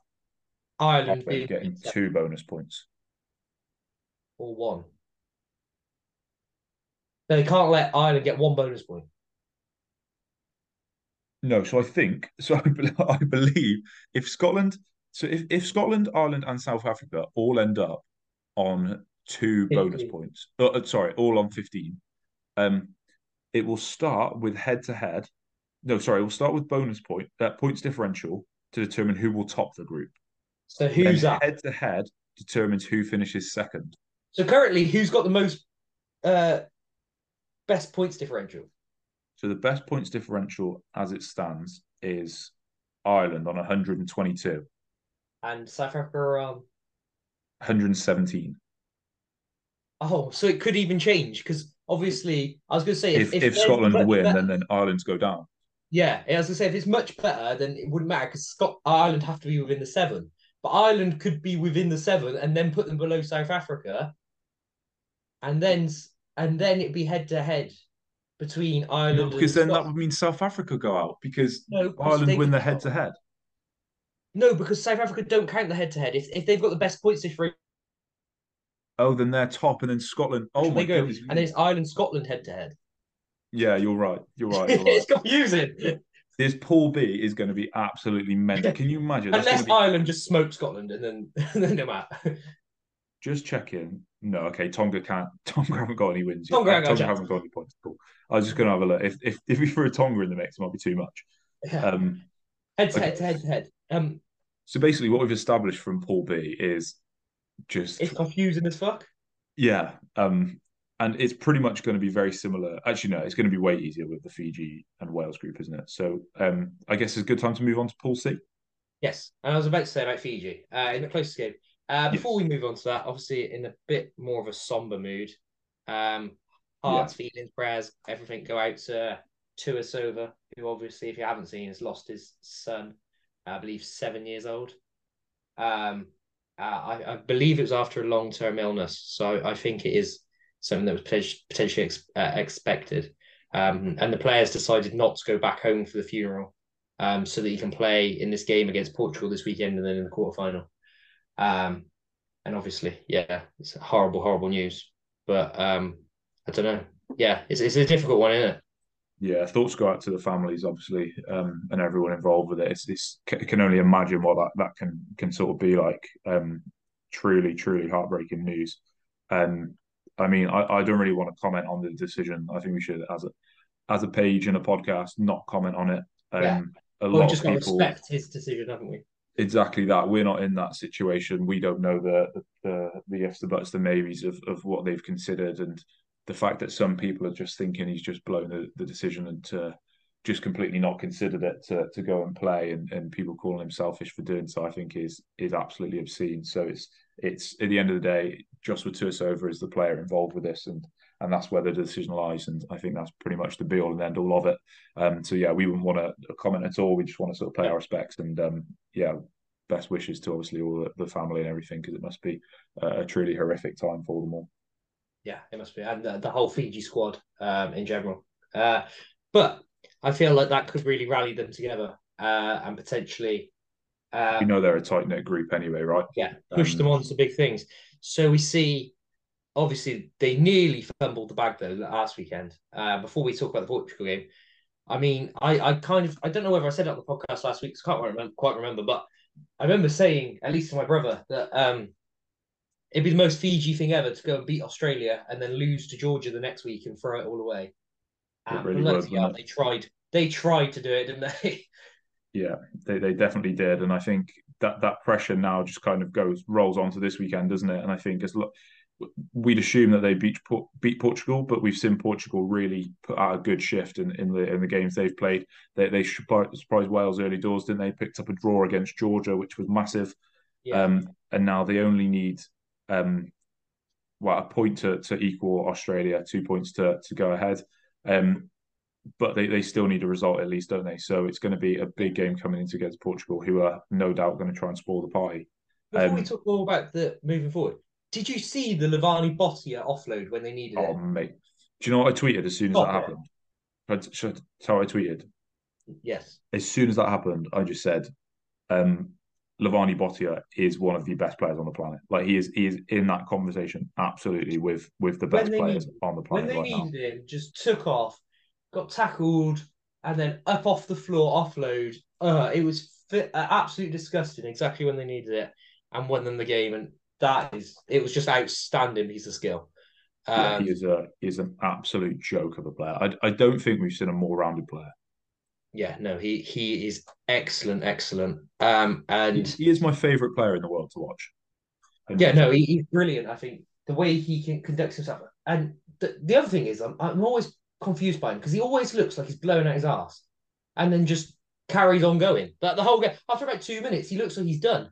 [SPEAKER 1] Ireland being
[SPEAKER 2] getting two bonus points.
[SPEAKER 1] or one. They can't let Ireland get one bonus point.
[SPEAKER 2] No, so I think so. I, I believe if Scotland, so if, if Scotland, Ireland, and South Africa all end up on two bonus points, uh, uh, sorry, all on fifteen, um, it will start with head to head. No, sorry, it will start with bonus point uh, points differential to determine who will top the group.
[SPEAKER 1] So who's
[SPEAKER 2] Then
[SPEAKER 1] that?
[SPEAKER 2] Head to head determines who finishes second.
[SPEAKER 1] So currently, who's got the most uh best points differential?
[SPEAKER 2] So the best points differential as it stands is Ireland on 122,
[SPEAKER 1] And South Africa are um
[SPEAKER 2] 117.
[SPEAKER 1] oh, so it could even change because obviously I was going to say
[SPEAKER 2] If if,
[SPEAKER 1] they're
[SPEAKER 2] Scotland win,
[SPEAKER 1] better-
[SPEAKER 2] then then Ireland's go down.
[SPEAKER 1] yeah, as I was going to say if it's much better, then it wouldn't matter because Scot Ireland have to be within the seven, but Ireland could be within the seven and then put them below South Africa, and then and then it'd be head to head between
[SPEAKER 2] No,
[SPEAKER 1] Ireland
[SPEAKER 2] because
[SPEAKER 1] and
[SPEAKER 2] then that would mean South Africa go out because
[SPEAKER 1] No,
[SPEAKER 2] Ireland win the head to head.
[SPEAKER 1] No, because South Africa don't count the head to head. If if they've got the best points differential,
[SPEAKER 2] Oh, then they're top, and then Scotland. Oh my
[SPEAKER 1] they go,
[SPEAKER 2] goodness!
[SPEAKER 1] and then it's Ireland Scotland head to head.
[SPEAKER 2] Yeah, you're right. You're right. You're right.
[SPEAKER 1] It's confusing.
[SPEAKER 2] this Pool B is going to be absolutely mental. Can you imagine?
[SPEAKER 1] Unless
[SPEAKER 2] be-
[SPEAKER 1] Ireland just smoke Scotland and then and then no matter.
[SPEAKER 2] Just checking. No, okay. Tonga can't. Tonga haven't got any wins. Yet.
[SPEAKER 1] Tonga haven't got
[SPEAKER 2] Tonga hasn't got any points. Cool. I was just going to have a look. If if if we threw a Tonga in the mix, it might be too much.
[SPEAKER 1] Yeah.
[SPEAKER 2] Um.
[SPEAKER 1] head to
[SPEAKER 2] okay.
[SPEAKER 1] head to head to head. Um,
[SPEAKER 2] So basically, what we've established from Pool B is just
[SPEAKER 1] it's confusing as fuck.
[SPEAKER 2] yeah. Um. And it's pretty much going to be very similar. Actually, no, it's going to be way easier with the Fiji and Wales group, isn't it? So, um, I guess it's a good time to move on to Pool C.
[SPEAKER 1] Yes, and I was about to say about Fiji uh, in the closest game. Uh, before we move on to that, obviously in a bit more of a somber mood, um, hearts, feelings, prayers, everything go out to Tuisova, who obviously, if you haven't seen, has lost his son, I believe seven years old. Um, uh, I, I believe it was after a long term illness, so I think it is something that was potentially, ex- uh, expected. Um, and the players decided not to go back home for the funeral um, so that he can play in this game against Portugal this weekend and then in the quarterfinal. Um, and obviously, yeah, it's horrible, horrible news. But um, I don't know. Yeah, it's it's a difficult one, isn't it?
[SPEAKER 2] Yeah, thoughts go out to the families, obviously, um, and everyone involved with it. It's, it's c- can only imagine what that, that can can sort of be like. Um, truly, truly heartbreaking news. Um, I mean, I, I don't really want to comment on the decision. I think we should, as a as a page in a podcast, not comment on it. Um,
[SPEAKER 1] Yeah.
[SPEAKER 2] A
[SPEAKER 1] We've
[SPEAKER 2] lot
[SPEAKER 1] just
[SPEAKER 2] of people
[SPEAKER 1] respect his decision, haven't we?
[SPEAKER 2] exactly that. We're not in that situation. We don't know the the the, the ifs, the buts, the maybes of of what they've considered, and the fact that some people are just thinking he's just blown the, the decision and to just completely not considered it to to go and play, and, and people calling him selfish for doing so, I think is is absolutely obscene. So it's it's at the end of the day, Josua Tuisova is the player involved with this, and and that's where the decision lies. And I think that's pretty much the be all and end all of it. Um, so yeah, we wouldn't want to comment at all. We just want to sort of pay our respects and um, yeah, best wishes to obviously all the, family and everything because it must be a truly horrific time for them all.
[SPEAKER 1] Yeah, it must be, and the, the whole Fiji squad um, in general. Uh, but I feel like that could really rally them together uh, and potentially, uh,
[SPEAKER 2] You know they're a tight knit group anyway, right?
[SPEAKER 1] yeah, push
[SPEAKER 2] Um,
[SPEAKER 1] them on to big things. So we see, obviously, they nearly fumbled the bag though last weekend. Uh, before we talk about the Portugal game, I mean, I, I kind of, I don't know whether I said it on the podcast last week. I can't remember, quite remember, but I remember saying, at least to my brother, that um, it'd be the most Fiji thing ever to go and beat Australia and then lose to Georgia the next week and throw it all away.
[SPEAKER 2] It really would,
[SPEAKER 1] hell, they tried. They tried to do it, didn't they?
[SPEAKER 2] Yeah, they, they definitely did, and I think that that pressure now just kind of goes rolls onto this weekend, doesn't it? And I think as we'd assume that they beat beat Portugal, but we've seen Portugal really put out a good shift in, in the in the games they've played. They they surprised surprised Wales early doors, didn't they? Picked up a draw against Georgia, which was massive.
[SPEAKER 1] yeah.
[SPEAKER 2] Um, and now they only need um, well a point to to equal Australia, two points to to go ahead. Um, but they, they still need a result at least, don't they? So it's going to be a big game coming into against Portugal, who are no doubt going to try and spoil the party.
[SPEAKER 1] before
[SPEAKER 2] Um,
[SPEAKER 1] we talk more about the moving forward, did you see the Levani Botia offload when they needed it?
[SPEAKER 2] Oh
[SPEAKER 1] it?
[SPEAKER 2] mate, do you know what I tweeted as soon as
[SPEAKER 1] Stop
[SPEAKER 2] that
[SPEAKER 1] it.
[SPEAKER 2] happened? Should I- should I tell how I tweeted?
[SPEAKER 1] Yes.
[SPEAKER 2] As soon as that happened, I just said, um, Levani Botia is one of the best players on the planet. Like he is, he is in that conversation absolutely with with the best players
[SPEAKER 1] needed-
[SPEAKER 2] on the
[SPEAKER 1] When
[SPEAKER 2] planet
[SPEAKER 1] they
[SPEAKER 2] right now.
[SPEAKER 1] needed him, just took off, got tackled, and then up off the floor offload. Uh, it was fi- uh, absolutely disgusting. Exactly when they needed it, and won them the game. And that is, it was just outstanding piece of skill.
[SPEAKER 2] Yeah,
[SPEAKER 1] Um,
[SPEAKER 2] he is a he is an absolute joke of a player. I I don't think we've seen a more rounded player.
[SPEAKER 1] Yeah, no, he he is excellent, excellent. Um, and
[SPEAKER 2] he is my favorite player in the world to watch. And
[SPEAKER 1] Yeah, no, he, he's brilliant. I think the way he can conduct himself, and the, the other thing is, I'm, I'm always confused by him because he always looks like he's blowing out his ass, and then just carries on going. But the whole game, after about two minutes, he looks like he's done,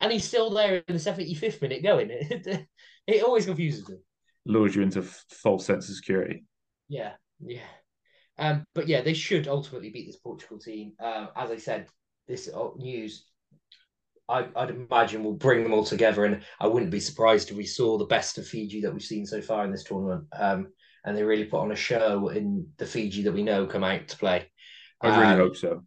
[SPEAKER 1] and he's still there in the seventy fifth minute going. It, it always confuses me.
[SPEAKER 2] lures you into false sense of security.
[SPEAKER 1] Yeah, yeah. Um, but yeah, they should ultimately beat this Portugal team. Um, as I said, this uh, news, I, I'd imagine, will bring them all together, and I wouldn't be surprised if we saw the best of Fiji that we've seen so far in this tournament. Um, and they really put on a show in the Fiji that we know come out to play.
[SPEAKER 2] I really
[SPEAKER 1] Um,
[SPEAKER 2] hope so.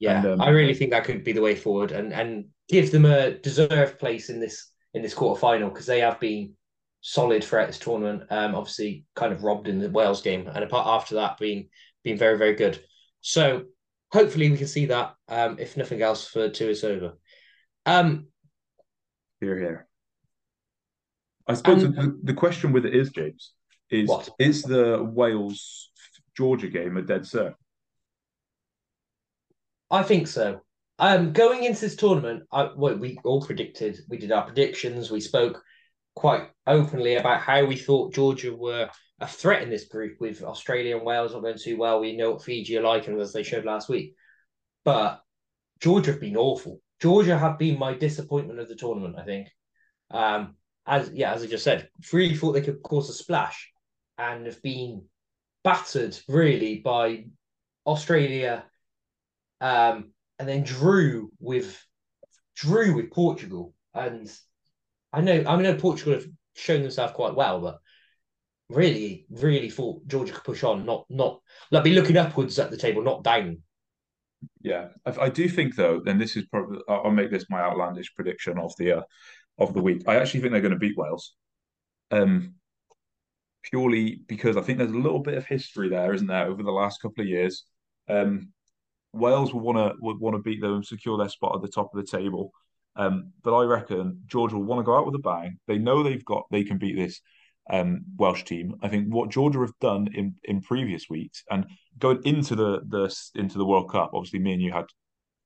[SPEAKER 1] Yeah,
[SPEAKER 2] And, um,
[SPEAKER 1] I really think that could be the way forward, and and give them a deserved place in this in this quarter final because they have been solid throughout this tournament. Um, obviously, kind of robbed in the Wales game, and apart after that, being being very very good. So hopefully we can see that. Um, if nothing else for two is over. Um,
[SPEAKER 2] Here, here. I suppose
[SPEAKER 1] And-
[SPEAKER 2] the, the question with it is, James, is
[SPEAKER 1] What?
[SPEAKER 2] is the Wales Georgia game a dead cert?
[SPEAKER 1] I think so. Um, going into this tournament, I, well, we all predicted. We did our predictions. We spoke quite openly about how we thought Georgia were a threat in this group with Australia and Wales not going too well. We know what Fiji are like, and as they showed last week. But Georgia have been awful. Georgia have been my disappointment of the tournament. I think. Um, as yeah, as I just said, really thought they could cause a splash, and have been battered really by Australia, um, and then drew with drew with Portugal. And I know I know Portugal have shown themselves quite well, but really, really thought Georgia could push on, not not like be looking upwards at the table, not down.
[SPEAKER 2] Yeah, I, I do think though, and this is probably I'll make this my outlandish prediction of the uh, of the week. I actually think they're going to beat Wales, um, purely because I think there's a little bit of history there, isn't there, over the last couple of years. Um, Wales will want to would want to beat them and secure their spot at the top of the table. Um, but I reckon Georgia will want to go out with a bang. They know they've got they can beat this um, Welsh team. I think what Georgia have done in in previous weeks and going into the the into the World Cup, obviously me and you had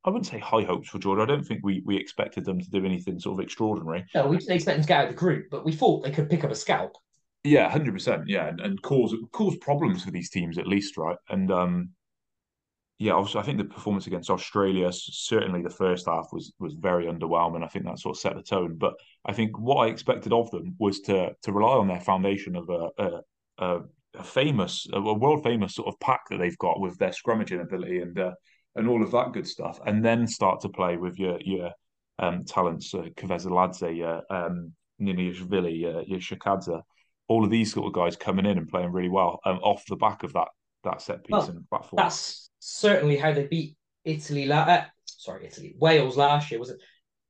[SPEAKER 2] I wouldn't say high hopes for Georgia. I don't think we we expected them to do anything sort of extraordinary.
[SPEAKER 1] No, we didn't expect them to get out of the group, but we thought they could pick up a scalp.
[SPEAKER 2] Yeah, hundred percent. Yeah, and, and cause cause problems for these teams at least, right? And um, yeah, also I think the performance against Australia, certainly the first half was was very underwhelming. I think that sort of set the tone. But I think what I expected of them was to to rely on their foundation of a a, a, a famous, a world famous sort of pack that they've got with their scrummaging ability and uh, and all of that good stuff, and then start to play with your your um, talents, uh, Kveseladze, uh, um, Niniashvili, uh, your Shakadze, all of these sort of guys coming in and playing really well um, off the back of that that set piece
[SPEAKER 1] Well,
[SPEAKER 2] and platform.
[SPEAKER 1] That's certainly how they beat Italy. La- uh, sorry, Italy, Wales last year was it?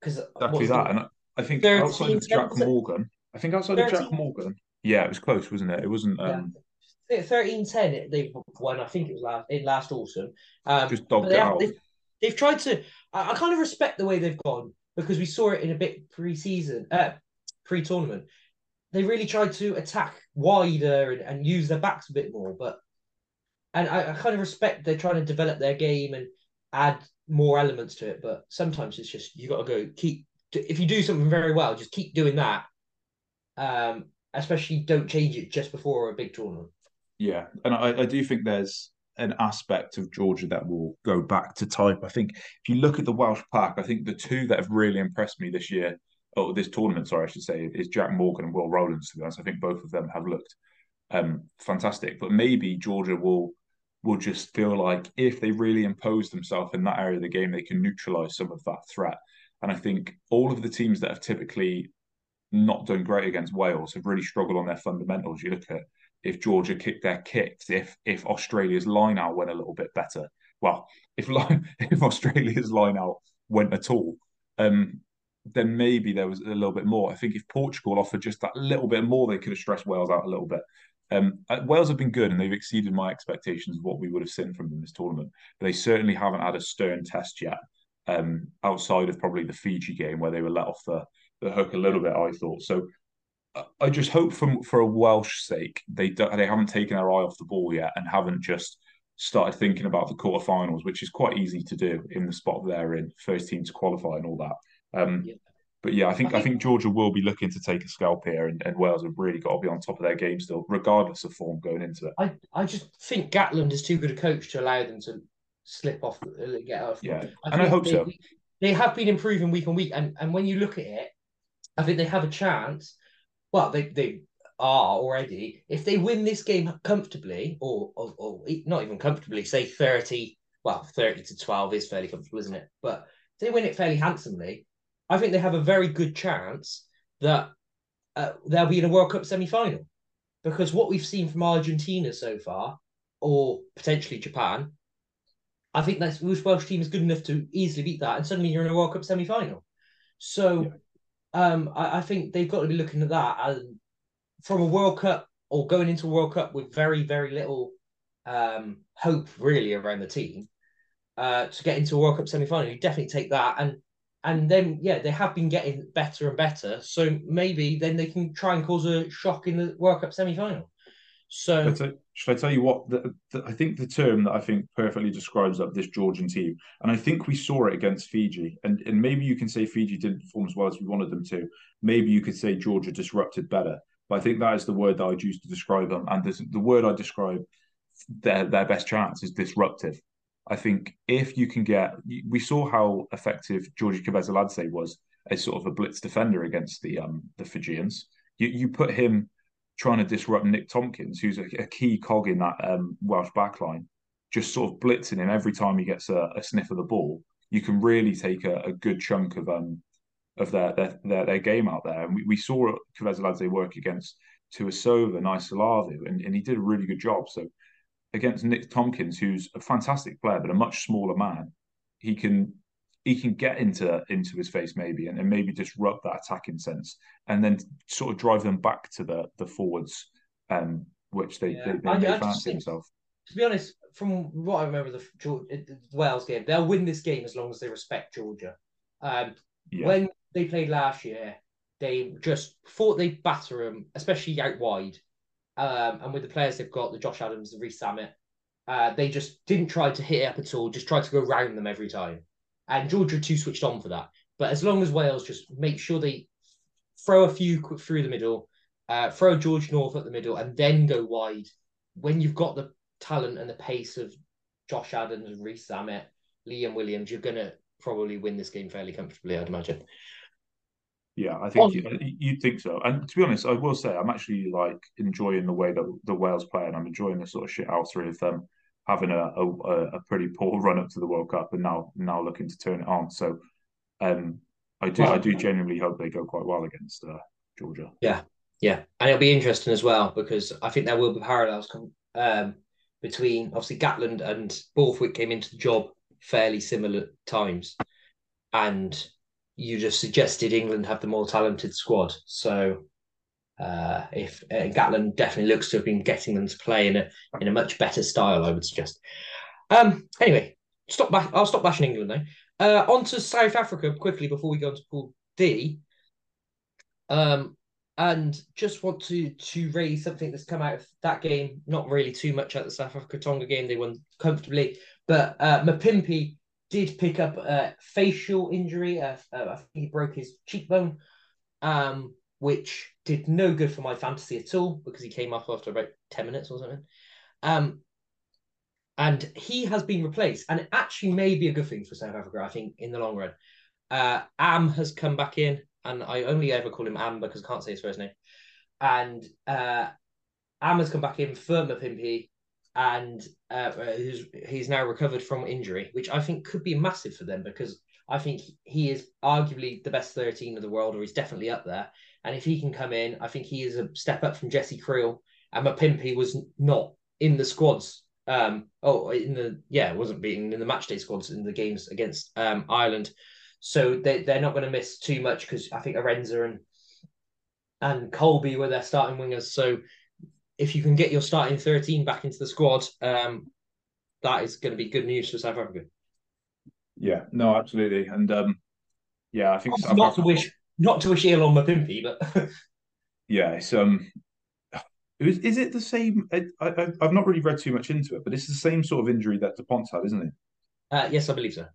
[SPEAKER 1] Because
[SPEAKER 2] exactly that, and I, think
[SPEAKER 1] 13,
[SPEAKER 2] outside of Jack? Morgan, I think outside of
[SPEAKER 1] Jac
[SPEAKER 2] Morgan, yeah, it was close, wasn't it? It wasn't um,
[SPEAKER 1] Yeah. 13 10 they won i think it was last in last autumn um
[SPEAKER 2] just dogged it out.
[SPEAKER 1] they've, they've tried to I, I kind of respect the way they've gone because we saw it in a bit pre-season uh pre-tournament they really tried to attack wider and, and use their backs a bit more but and I, I kind of respect they're trying to develop their game and add more elements to it but sometimes it's just you got to go keep if you do something very well just keep doing that um especially don't change it just before a big tournament
[SPEAKER 2] Yeah, and I, I do think there's an aspect of Georgia that will go back to type. I think if you look at the Welsh pack, I think the two that have really impressed me this year, or this tournament, sorry, I should say, is Jac Morgan and Will Rowlands. To be honest, I think both of them have looked um, fantastic. But maybe Georgia will will just feel like if they really impose themselves in that area of the game, they can neutralise some of that threat. And I think all of the teams that have typically not done great against Wales have really struggled on their fundamentals. You look at if Georgia kicked their kicks, if if Australia's line out went a little bit better. Well, if if Australia's line out went at all, um, then maybe there was a little bit more. I think if Portugal offered just that little bit more, they could have stressed Wales out a little bit. Um, uh, Wales have been good and they've exceeded my expectations of what we would have seen from them this tournament. But they certainly haven't had a stern test yet, um, outside of probably the Fiji game where they were let off the, the hook a little bit. I thought so. Uh, I just hope for for a Welsh sake they do, they haven't taken their eye off the ball yet and haven't just started thinking about the quarterfinals, which is quite easy to do in the spot they're in, first team to qualify and all that. Um, yeah but yeah, I think I think, Georgia will be looking to take a scalp here, and, and Wales have really got to be on top of their game still, regardless of form going into it.
[SPEAKER 1] I, I just think Gatland is too good a coach to allow them to slip off, get off.
[SPEAKER 2] Yeah, I and I hope
[SPEAKER 1] they,
[SPEAKER 2] so.
[SPEAKER 1] They have been improving week on week, and, and when you look at it, I think they have a chance. Well, they they are already. If they win this game comfortably, or or, or not even comfortably, say thirty, well, thirty to twelve is fairly comfortable, isn't it? But if they win it fairly handsomely I think they have a very good chance that uh, they'll be in a World Cup semi final. Because what we've seen from Argentina so far, or potentially Japan, I think that this Welsh team is good enough to easily beat that, and suddenly you're in a World Cup semi final. So yeah. um, I, I, think they've got to be looking at that and from a World Cup or going into a World Cup with very, very little um, hope really around the team uh, to get into a World Cup semi final. You definitely take that. And and then yeah, they have been getting better and better. So maybe then they can try and cause a shock in the World Cup semi final. So
[SPEAKER 2] should I, should I tell you what? The, the, I think the term that I think perfectly describes up this Georgian team, and I think we saw it against Fiji. And and maybe you can say Fiji didn't perform as well as we wanted them to. Maybe you could say Georgia disrupted better. But I think that is the word that I'd use to describe them. And this, the word I describe their their best chance is disruptive. I think if you can get, we saw how effective Georgie Kveseladze was as sort of a blitz defender against the um the Fijians. You you put him trying to disrupt Nick Tompkins, who's a, a key cog in that um, Welsh backline, just sort of blitzing him every time he gets a, a sniff of the ball. You can really take a, a good chunk of um of their their their, their game out there. And we, we saw Kveseladze work against Tuisova, Nayacalevu, and, and he did a really good job. So against Nick Tompkins, who's a fantastic player but a much smaller man, he can he can get into into his face maybe and, and maybe disrupt that attacking sense and then sort of drive them back to the the forwards um which they yeah. they, they, they fancy themselves.
[SPEAKER 1] To be honest, from what I remember the, the Wales game, they'll win this game as long as they respect Georgia. Um, yeah. When they played last year, they just thought they'd batter them, especially out wide um, and with the players they've got, the Josh Adams, the Rees Zammit, uh, they just didn't try to hit it up at all, just tried to go around them every time. And Georgia too switched on for that. But as long as Wales just make sure they throw a few through the middle, uh, throw George North at the middle, and then go wide, when you've got the talent and the pace of Josh Adams, Rees Zammit, Liam Williams, you're going to probably win this game fairly comfortably, I'd imagine.
[SPEAKER 2] Yeah, I think you, you'd think so. And to be honest, I will say I'm actually like enjoying the way that the Wales play, and I'm enjoying the sort of shit shithousery of them having a, a, a pretty poor run up to the World Cup and now now looking to turn it on. So, um, I do well, I do genuinely hope they go quite well against uh, Georgia.
[SPEAKER 1] Yeah, yeah, and it'll be interesting as well because I think there will be parallels come, um, between obviously Gatland and Borthwick came into the job fairly similar times, and you just suggested England have the more talented squad. So uh, if uh, Gatland definitely looks to have been getting them to play in a in a much better style, I would suggest. Um, anyway, stop back. I'll stop bashing England though. Uh, on to South Africa quickly before we go into Pool D. Um, and just want to to raise something that's come out of that game. Not really too much at the South Africa Tonga game; they won comfortably. But uh, Mapimpi did pick up a facial injury. Uh, uh, I think he broke his cheekbone, um, which did no good for my fantasy at all because he came off after about 10 minutes or something. Um, and he has been replaced, and it actually may be a good thing for South Africa, I think, in the long run. Uh, Am has come back in, and I only ever call him Am because I can't say his first name. And uh, Am has come back in for Mapimpi, and uh, he's, he's now recovered from injury, which I think could be massive for them because I think he is arguably the best 13 of the world, or he's definitely up there. And if he can come in, I think he is a step up from Jesse Kriel. And Mapimpi was not in the squads. Um, oh, in the yeah, wasn't being in the matchday squads in the games against um, Ireland. So they they're not going to miss too much because I think Arendse and and Kolbe were their starting wingers. So if you can get your starting 13 back into the squad, um, that is going to be good news for South Africa.
[SPEAKER 2] Yeah, no, absolutely, and um, yeah, I think
[SPEAKER 1] not, not to wish not to wish ill on Mapimpi, but
[SPEAKER 2] yeah, it's um, is, is it the same? I, I I've not really read too much into it, but it's the same sort of injury that Dupont's had, isn't it?
[SPEAKER 1] Uh, yes, I believe so.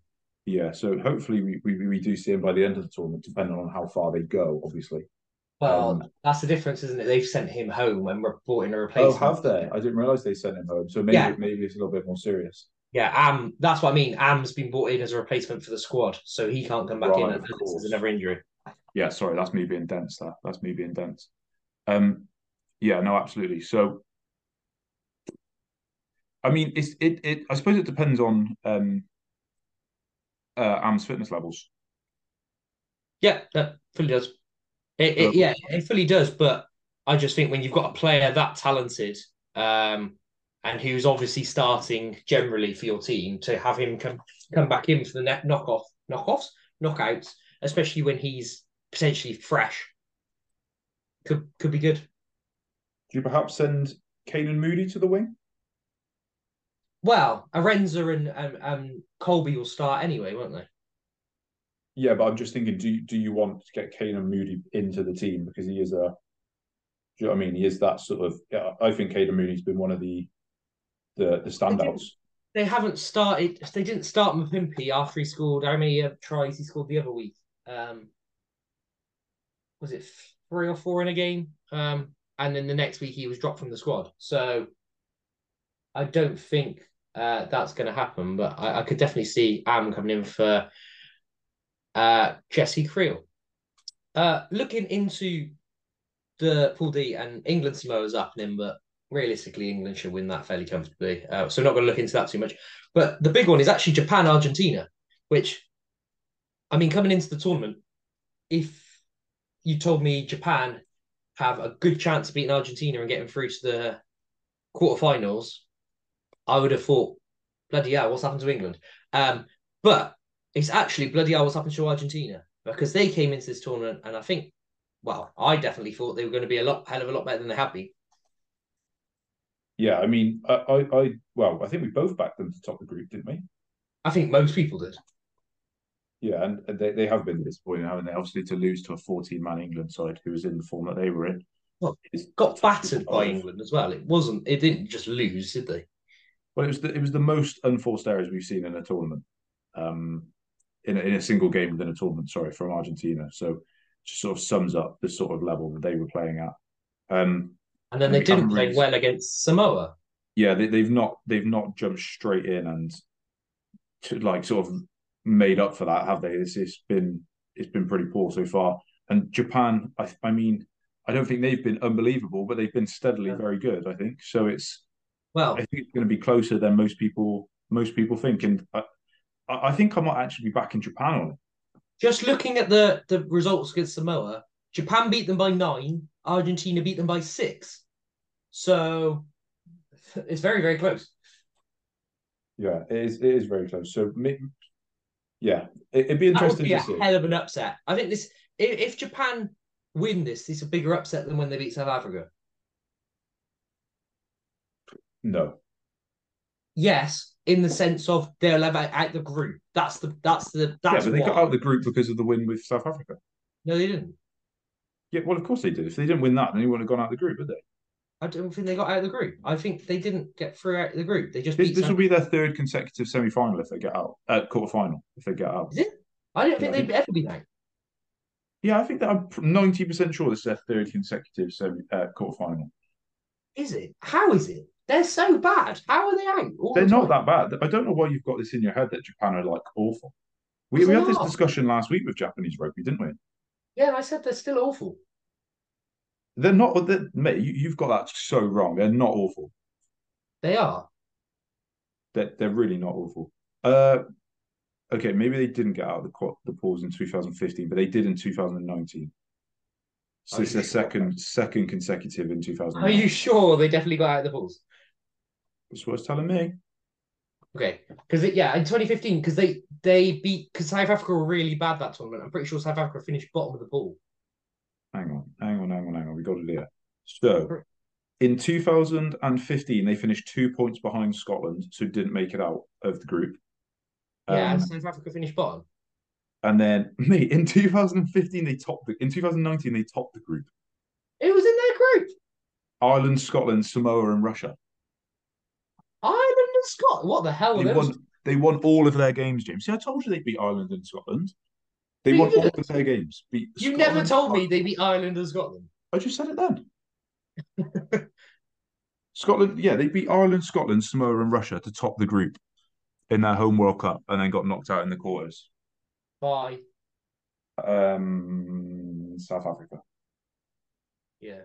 [SPEAKER 2] Yeah, so hopefully we, we, we do see him by the end of the tournament, depending on how far they go, obviously.
[SPEAKER 1] Well, um, that's the difference, isn't it? They've sent him home and we're brought in a replacement.
[SPEAKER 2] Oh, have they? I didn't realise they sent him home. So maybe yeah. maybe it's a little bit more serious.
[SPEAKER 1] Yeah, Am. That's what I mean. Am's been brought in as a replacement for the squad, so he can't come back right, in unless there's another injury.
[SPEAKER 2] Yeah, sorry, that's me being dense. That that's me being dense. Um, yeah, no, absolutely. So, I mean, it's it it. I suppose it depends on um, uh, Am's fitness levels.
[SPEAKER 1] Yeah, that fully does. It, it, yeah, it fully does. But I just think when you've got a player that talented, um, and who's obviously starting generally for your team, to have him come come back in for the net knockoff knockoffs knockouts, especially when he's potentially fresh, could could be good.
[SPEAKER 2] Do you perhaps send Canan Moodie to the wing?
[SPEAKER 1] Well, Arendse and um, um, Kolbe will start anyway, won't they?
[SPEAKER 2] Yeah, but I'm just thinking, do do you want to get Canan Moodie into the team because he is a, do you know what I mean? He is that sort of. Yeah, I think Canan Moodie's been one of the, the the standouts.
[SPEAKER 1] They, they haven't started. They didn't start Mapimpi after he scored. How many uh, tries he scored the other week? Um, was it three or four in a game? Um, and then the next week he was dropped from the squad. So I don't think uh, that's going to happen. But I, I, could definitely see Am coming in for uh, Jesse Kriel. Uh, looking into the Pool D and England Samoa's up and in, but realistically, England should win that fairly comfortably. Uh, so, not going to look into that too much. But the big one is actually Japan Argentina, which, I mean, coming into the tournament, if you told me Japan have a good chance of beating Argentina and getting through to the quarterfinals, I would have thought, bloody yeah, what's happened to England? Um, but it's actually bloody hell what's happened to Argentina because they came into this tournament and I think, well, I definitely thought they were going to be a lot hell of a lot better than they have been.
[SPEAKER 2] Yeah, I mean, I, I, I well, I think we both backed them to top the group, didn't we?
[SPEAKER 1] I think most people did.
[SPEAKER 2] Yeah, and they, they have been disappointing, haven't they? Obviously, to lose to a 14 man England side who was in the form that they were in.
[SPEAKER 1] Well, it got battered by England as well. It wasn't, it didn't just lose, did they?
[SPEAKER 2] Well, it was the, it was the most unforced errors we've seen in a tournament. Um, in a, in a single game within a tournament. Sorry, from Argentina. So just sort of sums up the sort of level that they were playing at. Um,
[SPEAKER 1] and then they didn't play well against Samoa.
[SPEAKER 2] Yeah, they, have not they've not jumped straight in and to, like sort of made up for that, have they? It's, it's been it's been pretty poor so far. And Japan, I, I mean, I don't think they've been unbelievable, but they've been steadily yeah. very good. I think so. It's well, I think it's going to be closer than most people most people think. And I, I think I might actually be back in Japan on it.
[SPEAKER 1] Just looking at the the results against Samoa, Japan beat them by nine, Argentina beat them by six. So it's very very close.
[SPEAKER 2] Yeah, it is. It is very close. So, yeah, it, would be interesting
[SPEAKER 1] that would be a see. hell of an upset. I think this if, if Japan win this, it's a bigger upset than when they beat South Africa.
[SPEAKER 2] No.
[SPEAKER 1] Yes, in the sense of they'll have out the group. That's the that's the that's
[SPEAKER 2] yeah, but they got out of the group because of the win with South Africa.
[SPEAKER 1] No, they didn't.
[SPEAKER 2] Yeah, well, of course they did. If they didn't win that, then they wouldn't have gone out of the group, would they?
[SPEAKER 1] I don't think they got out of the group. I think they didn't get through out of the group. They just
[SPEAKER 2] this, this will be their third consecutive semi final if they get out. Uh, quarter final if they get out.
[SPEAKER 1] Is it? I don't think yeah, they've ever be out.
[SPEAKER 2] Yeah, I think that I'm ninety percent sure this is their third consecutive semi uh, quarter final.
[SPEAKER 1] Is it? How is it? They're so bad. How are they out?
[SPEAKER 2] They're the not that bad. I don't know why you've got this in your head that Japan are like awful. We, we had this discussion last week with Japanese rugby, didn't we?
[SPEAKER 1] Yeah, I said they're still awful.
[SPEAKER 2] They're not. They're, mate, you, have got that so wrong. They're not awful.
[SPEAKER 1] They are.
[SPEAKER 2] They're, they're really not awful. Uh, okay, maybe they didn't get out of the the pools in 2015, but they did in 2019. So it's their second second consecutive in
[SPEAKER 1] Are you sure they definitely got out of the pools?
[SPEAKER 2] That's what it's telling me.
[SPEAKER 1] Okay, because yeah, in 2015, because they they beat because South Africa were really bad that tournament. I'm pretty sure South Africa finished bottom of the pool.
[SPEAKER 2] Hang on, hang on, hang on, hang on. We got it here. So in 2015, they finished two points behind Scotland, so didn't make it out of the group.
[SPEAKER 1] Yeah,
[SPEAKER 2] Um,
[SPEAKER 1] South Africa finished bottom.
[SPEAKER 2] and then, mate, in 2015 they topped the. In 2019 they topped the group.
[SPEAKER 1] It was in their group.
[SPEAKER 2] Ireland, Scotland, Samoa, and Russia.
[SPEAKER 1] Scotland. What the hell
[SPEAKER 2] They won. They won all of their games, James. See, I told you they beat Ireland and Scotland. They
[SPEAKER 1] you
[SPEAKER 2] won all of their games. Beat
[SPEAKER 1] You
[SPEAKER 2] Scotland,
[SPEAKER 1] never told me they beat Ireland and Scotland.
[SPEAKER 2] I just said it then. Scotland, yeah, they beat Ireland, Scotland, Samoa, and Russia to top the group in their home World Cup, and then got knocked out in the quarters.
[SPEAKER 1] By
[SPEAKER 2] Um, South Africa.
[SPEAKER 1] Yeah.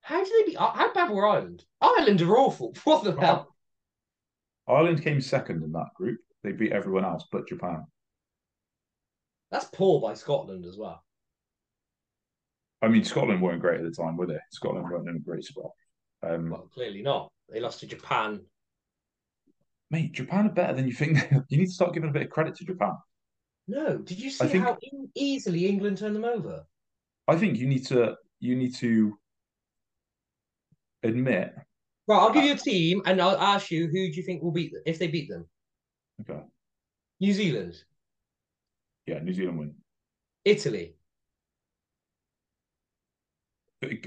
[SPEAKER 1] How did they beat? How bad were Ireland? Ireland are awful. What the hell?
[SPEAKER 2] Ireland came second in that group. They beat everyone else but Japan.
[SPEAKER 1] That's poor by Scotland as well.
[SPEAKER 2] I mean, Scotland weren't great at the time, were they? Scotland weren't in a great spot. Um,
[SPEAKER 1] Well, clearly not. They lost to Japan.
[SPEAKER 2] mate, Japan are better than you think. you need to start giving a bit of credit to Japan.
[SPEAKER 1] No, did you see
[SPEAKER 2] think-
[SPEAKER 1] how e- easily England turned them over?
[SPEAKER 2] I think you need to you need to admit.
[SPEAKER 1] Right, I'll give you a team, and I'll ask you who do you think will beat them if they beat them?
[SPEAKER 2] Okay,
[SPEAKER 1] New Zealand,
[SPEAKER 2] yeah, New Zealand win.
[SPEAKER 1] Italy.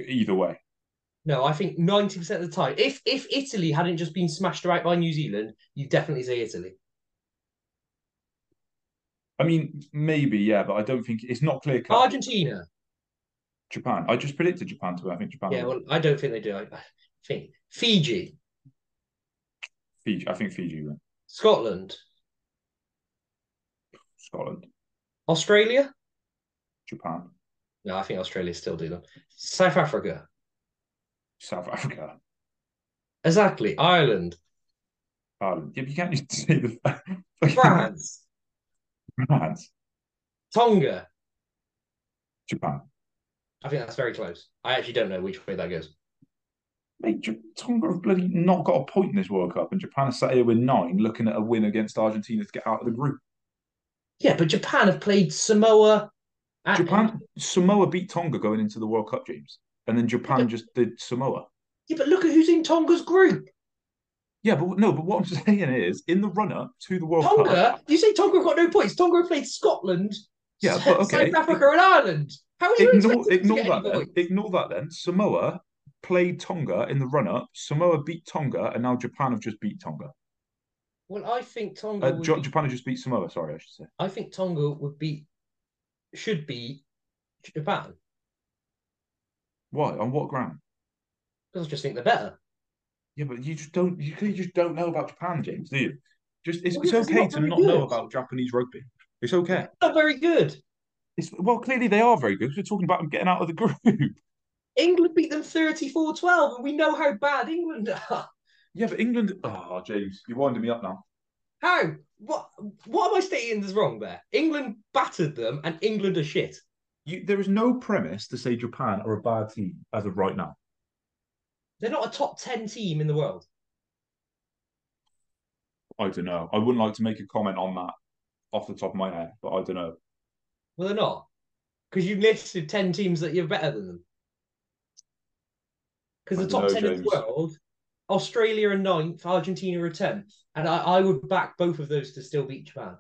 [SPEAKER 2] Either way,
[SPEAKER 1] No, I think ninety percent of the time, if if Italy hadn't just been smashed out by New Zealand, you'd definitely say Italy.
[SPEAKER 2] I mean, maybe yeah, but I don't think it's not clear cut.
[SPEAKER 1] Argentina.
[SPEAKER 2] Japan. I just predicted Japan to win. I think Japan.
[SPEAKER 1] Yeah, well, I don't think they do. I think Fiji,
[SPEAKER 2] Fiji. I think Fiji win.
[SPEAKER 1] Scotland,
[SPEAKER 2] Scotland,
[SPEAKER 1] Australia.
[SPEAKER 2] Japan,
[SPEAKER 1] No, I think Australia still do them. South Africa,
[SPEAKER 2] South Africa,
[SPEAKER 1] exactly. Ireland,
[SPEAKER 2] Ireland. Yeah, you can't just say the
[SPEAKER 1] France,
[SPEAKER 2] France,
[SPEAKER 1] Tonga.
[SPEAKER 2] Japan.
[SPEAKER 1] I think that's very close. I actually don't know which way that goes.
[SPEAKER 2] Mate, Tonga have bloody not got a point in this World Cup, and Japan are sat here with nine, looking at a win against Argentina to get out of the group.
[SPEAKER 1] Yeah, but Japan have played Samoa. and-
[SPEAKER 2] Japan, Samoa beat Tonga going into the World Cup, James, and then Japan
[SPEAKER 1] Yeah.
[SPEAKER 2] just did Samoa.
[SPEAKER 1] Yeah, but look at who's in Tonga's group.
[SPEAKER 2] Yeah, but no, but what I'm saying is, in the run-up to the World Cup,
[SPEAKER 1] Tonga. You say Tonga got no points. Tonga played Scotland.
[SPEAKER 2] Yeah, but okay.
[SPEAKER 1] South Africa and Ireland. How are you
[SPEAKER 2] ignore ignore that then. Ignore that then. Samoa played Tonga in the run-up. Samoa beat Tonga, and now Japan have just beat Tonga.
[SPEAKER 1] Well, I think Tonga.
[SPEAKER 2] Uh,
[SPEAKER 1] be-
[SPEAKER 2] Japan have just beat Samoa. Sorry, I should say.
[SPEAKER 1] I think Tonga would be, should be, Japan
[SPEAKER 2] Why? On what ground?
[SPEAKER 1] because I just think they're better.
[SPEAKER 2] Yeah, but you just don't. You clearly just don't know about Japan, James. Do you? Just it's,
[SPEAKER 1] Well,
[SPEAKER 2] it's okay
[SPEAKER 1] not
[SPEAKER 2] to not know about Japanese rugby. It's okay.
[SPEAKER 1] Not very good.
[SPEAKER 2] It's well, clearly they are very good. We're talking about them getting out of the group.
[SPEAKER 1] England beat them 34-12, and we know how bad England are.
[SPEAKER 2] yeah, but England. Oh, James, you're winding me up now.
[SPEAKER 1] How? What? What am I stating is wrong there? England battered them, and England are shit.
[SPEAKER 2] You, there is no premise to say Japan are a bad team as of right now.
[SPEAKER 1] They're not a top ten team in the world.
[SPEAKER 2] I don't know. I wouldn't like to make a comment on that off the top of my head, but I don't know.
[SPEAKER 1] Well, they're not because you've listed ten teams that you're better than them. Because the top ten in
[SPEAKER 2] James.
[SPEAKER 1] the world, Australia are ninth, Argentina are tenth, and I, I would back both of those to still beat Japan.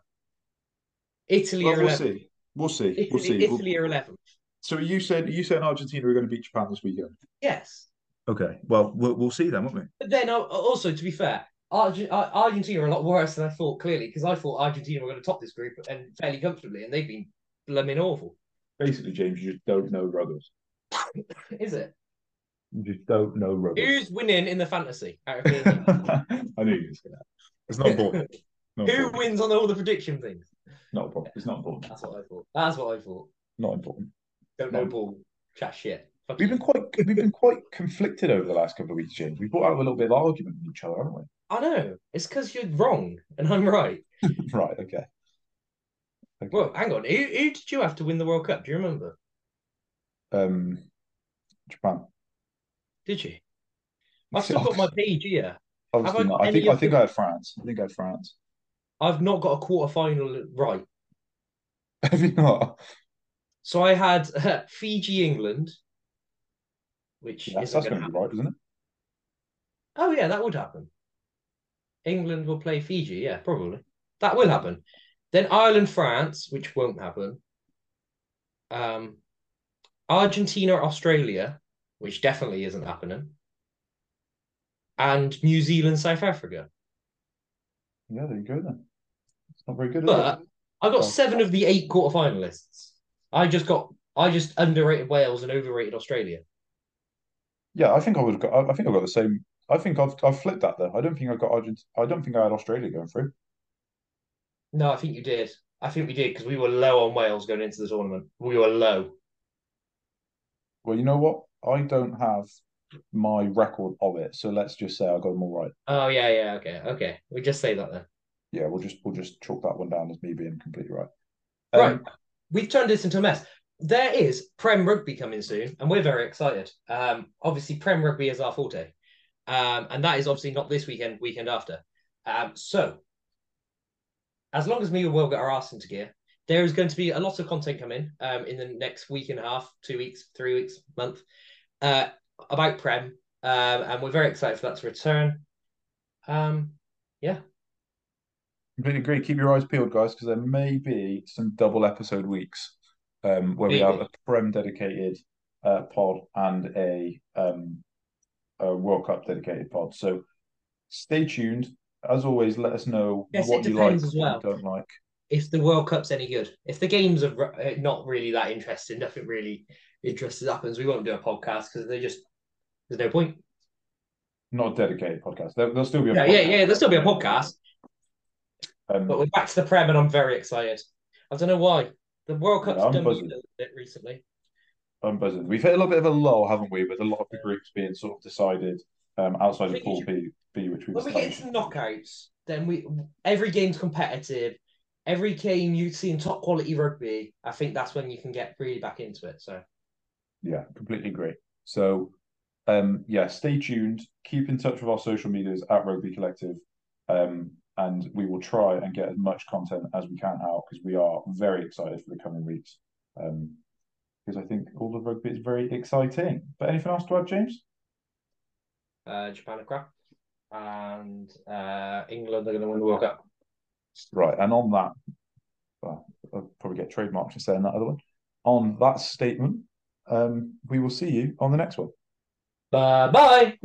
[SPEAKER 1] Italy
[SPEAKER 2] Well,
[SPEAKER 1] are
[SPEAKER 2] we'll
[SPEAKER 1] eleventh.
[SPEAKER 2] see. We'll see.
[SPEAKER 1] Italy,
[SPEAKER 2] we'll see. We'll-
[SPEAKER 1] Italy are eleventh.
[SPEAKER 2] So you said you said Argentina are going to beat Japan this weekend?
[SPEAKER 1] Yes,
[SPEAKER 2] Okay. Well, we'll, we'll see then, won't we?
[SPEAKER 1] but then uh, also to be fair, Argentina are a lot worse than I thought. Clearly, because I thought Argentina were going to top this group and fairly comfortably, and they've been blooming awful.
[SPEAKER 2] Basically, James, you just don't know ruggers.
[SPEAKER 1] Is it?
[SPEAKER 2] You just don't know.
[SPEAKER 1] Who's winning in the fantasy? Out of me and you?
[SPEAKER 2] I knew you was to. It's not important. Not
[SPEAKER 1] Who
[SPEAKER 2] important.
[SPEAKER 1] wins on all the prediction things?
[SPEAKER 2] Not important. It's not important.
[SPEAKER 1] That's what I thought. That's what I thought.
[SPEAKER 2] Not important.
[SPEAKER 1] Don't know ball. Chat shit. Fuck
[SPEAKER 2] We've
[SPEAKER 1] you.
[SPEAKER 2] been quite we've been quite conflicted over the last couple of weeks, James. We brought out a little bit of argument with each other, haven't we?
[SPEAKER 1] I know. It's because you're wrong and I'm right.
[SPEAKER 2] right. Okay. Okay.
[SPEAKER 1] Well, hang on. Who, who did you have to win the World Cup? Do you remember?
[SPEAKER 2] Um, Japan.
[SPEAKER 1] Did you? I've still got my page here.
[SPEAKER 2] Obviously
[SPEAKER 1] Have
[SPEAKER 2] not. I think I think
[SPEAKER 1] the-
[SPEAKER 2] I had France. I think I had France.
[SPEAKER 1] I've not got a quarter final right.
[SPEAKER 2] Have you not?
[SPEAKER 1] So I had Fiji, England, which
[SPEAKER 2] Yes,
[SPEAKER 1] isn't
[SPEAKER 2] that's
[SPEAKER 1] going to
[SPEAKER 2] be right, isn't it?
[SPEAKER 1] Oh yeah, that would happen. England will play Fiji. Yeah, probably that will happen. Then Ireland, France, which won't happen. Um, Argentina, Australia, which definitely isn't happening. And New Zealand, South Africa.
[SPEAKER 2] Yeah, there you go then. It's not very good,
[SPEAKER 1] But? I got
[SPEAKER 2] Oh.
[SPEAKER 1] seven of the eight quarterfinalists. I just got I just underrated Wales and overrated Australia.
[SPEAKER 2] Yeah, I think I would have got. I I think I got the same. I think I've I've flipped that though. I don't think I got Argentina. I don't think I had Australia going through.
[SPEAKER 1] No, I think you did. I think we did because we were low on Wales going into the tournament. We were low.
[SPEAKER 2] Well, you know what? I don't have my record of it, so let's just say I got them all right.
[SPEAKER 1] Oh yeah, yeah, okay, okay. We just say that then.
[SPEAKER 2] Yeah, we'll just we'll just chalk that one down as me being completely right.
[SPEAKER 1] Right.
[SPEAKER 2] Um,
[SPEAKER 1] We've turned this into a mess. There is Prem Rugby coming soon, and we're very excited. Um, obviously, Prem Rugby is our forte, um, and that is obviously not this weekend, weekend after. Um, so, as long as me and Will get our arse into gear, there is going to be a lot of content coming um, in the next week and a half, two weeks, three weeks, month, uh, about Prem, um, and we're very excited for that to return. Um, yeah,
[SPEAKER 2] Completely agree. Keep your eyes peeled, guys, because there may be some double episode weeks um, where we have a Prem dedicated uh, pod and a, um, a World Cup dedicated pod. So stay tuned. As always, let us know
[SPEAKER 1] Yes,
[SPEAKER 2] what you like,
[SPEAKER 1] depends
[SPEAKER 2] what
[SPEAKER 1] well.
[SPEAKER 2] you don't like.
[SPEAKER 1] If the World Cup's any good. If the games are uh, not really that interesting, nothing really interesting happens, we won't do a podcast because they just there's no point.
[SPEAKER 2] Not a dedicated podcast. There, will still be a
[SPEAKER 1] Yeah,
[SPEAKER 2] podcast.
[SPEAKER 1] yeah, yeah. There'll still be a podcast,
[SPEAKER 2] Um,
[SPEAKER 1] but we're back to the Prem, and I'm very excited. I don't know why the World Cup's
[SPEAKER 2] Yeah,
[SPEAKER 1] done me a little bit recently.
[SPEAKER 2] I'm buzzing. We've hit a little bit of a lull, haven't we, with a lot of the groups being sort of decided um, outside of Pool B, B which we've
[SPEAKER 1] When we get into knockouts, then we every game's competitive. Every game you've seen top quality rugby, I think that's when you can get really back into it. So
[SPEAKER 2] Yeah, completely agree. So, um, yeah, stay tuned. Keep in touch with our social medias at Rugby Collective, um, and we will try and get as much content as we can out because we are very excited for the coming weeks. Um, because I think all the rugby is very exciting. But anything else to add, James?
[SPEAKER 1] uh, Japan are crap, and uh, England are going to win the World Cup.
[SPEAKER 2] Right, and on that, well, I'll probably get trademarked for saying that other one. On that statement, um, we will see you on the next one.
[SPEAKER 1] Bye bye.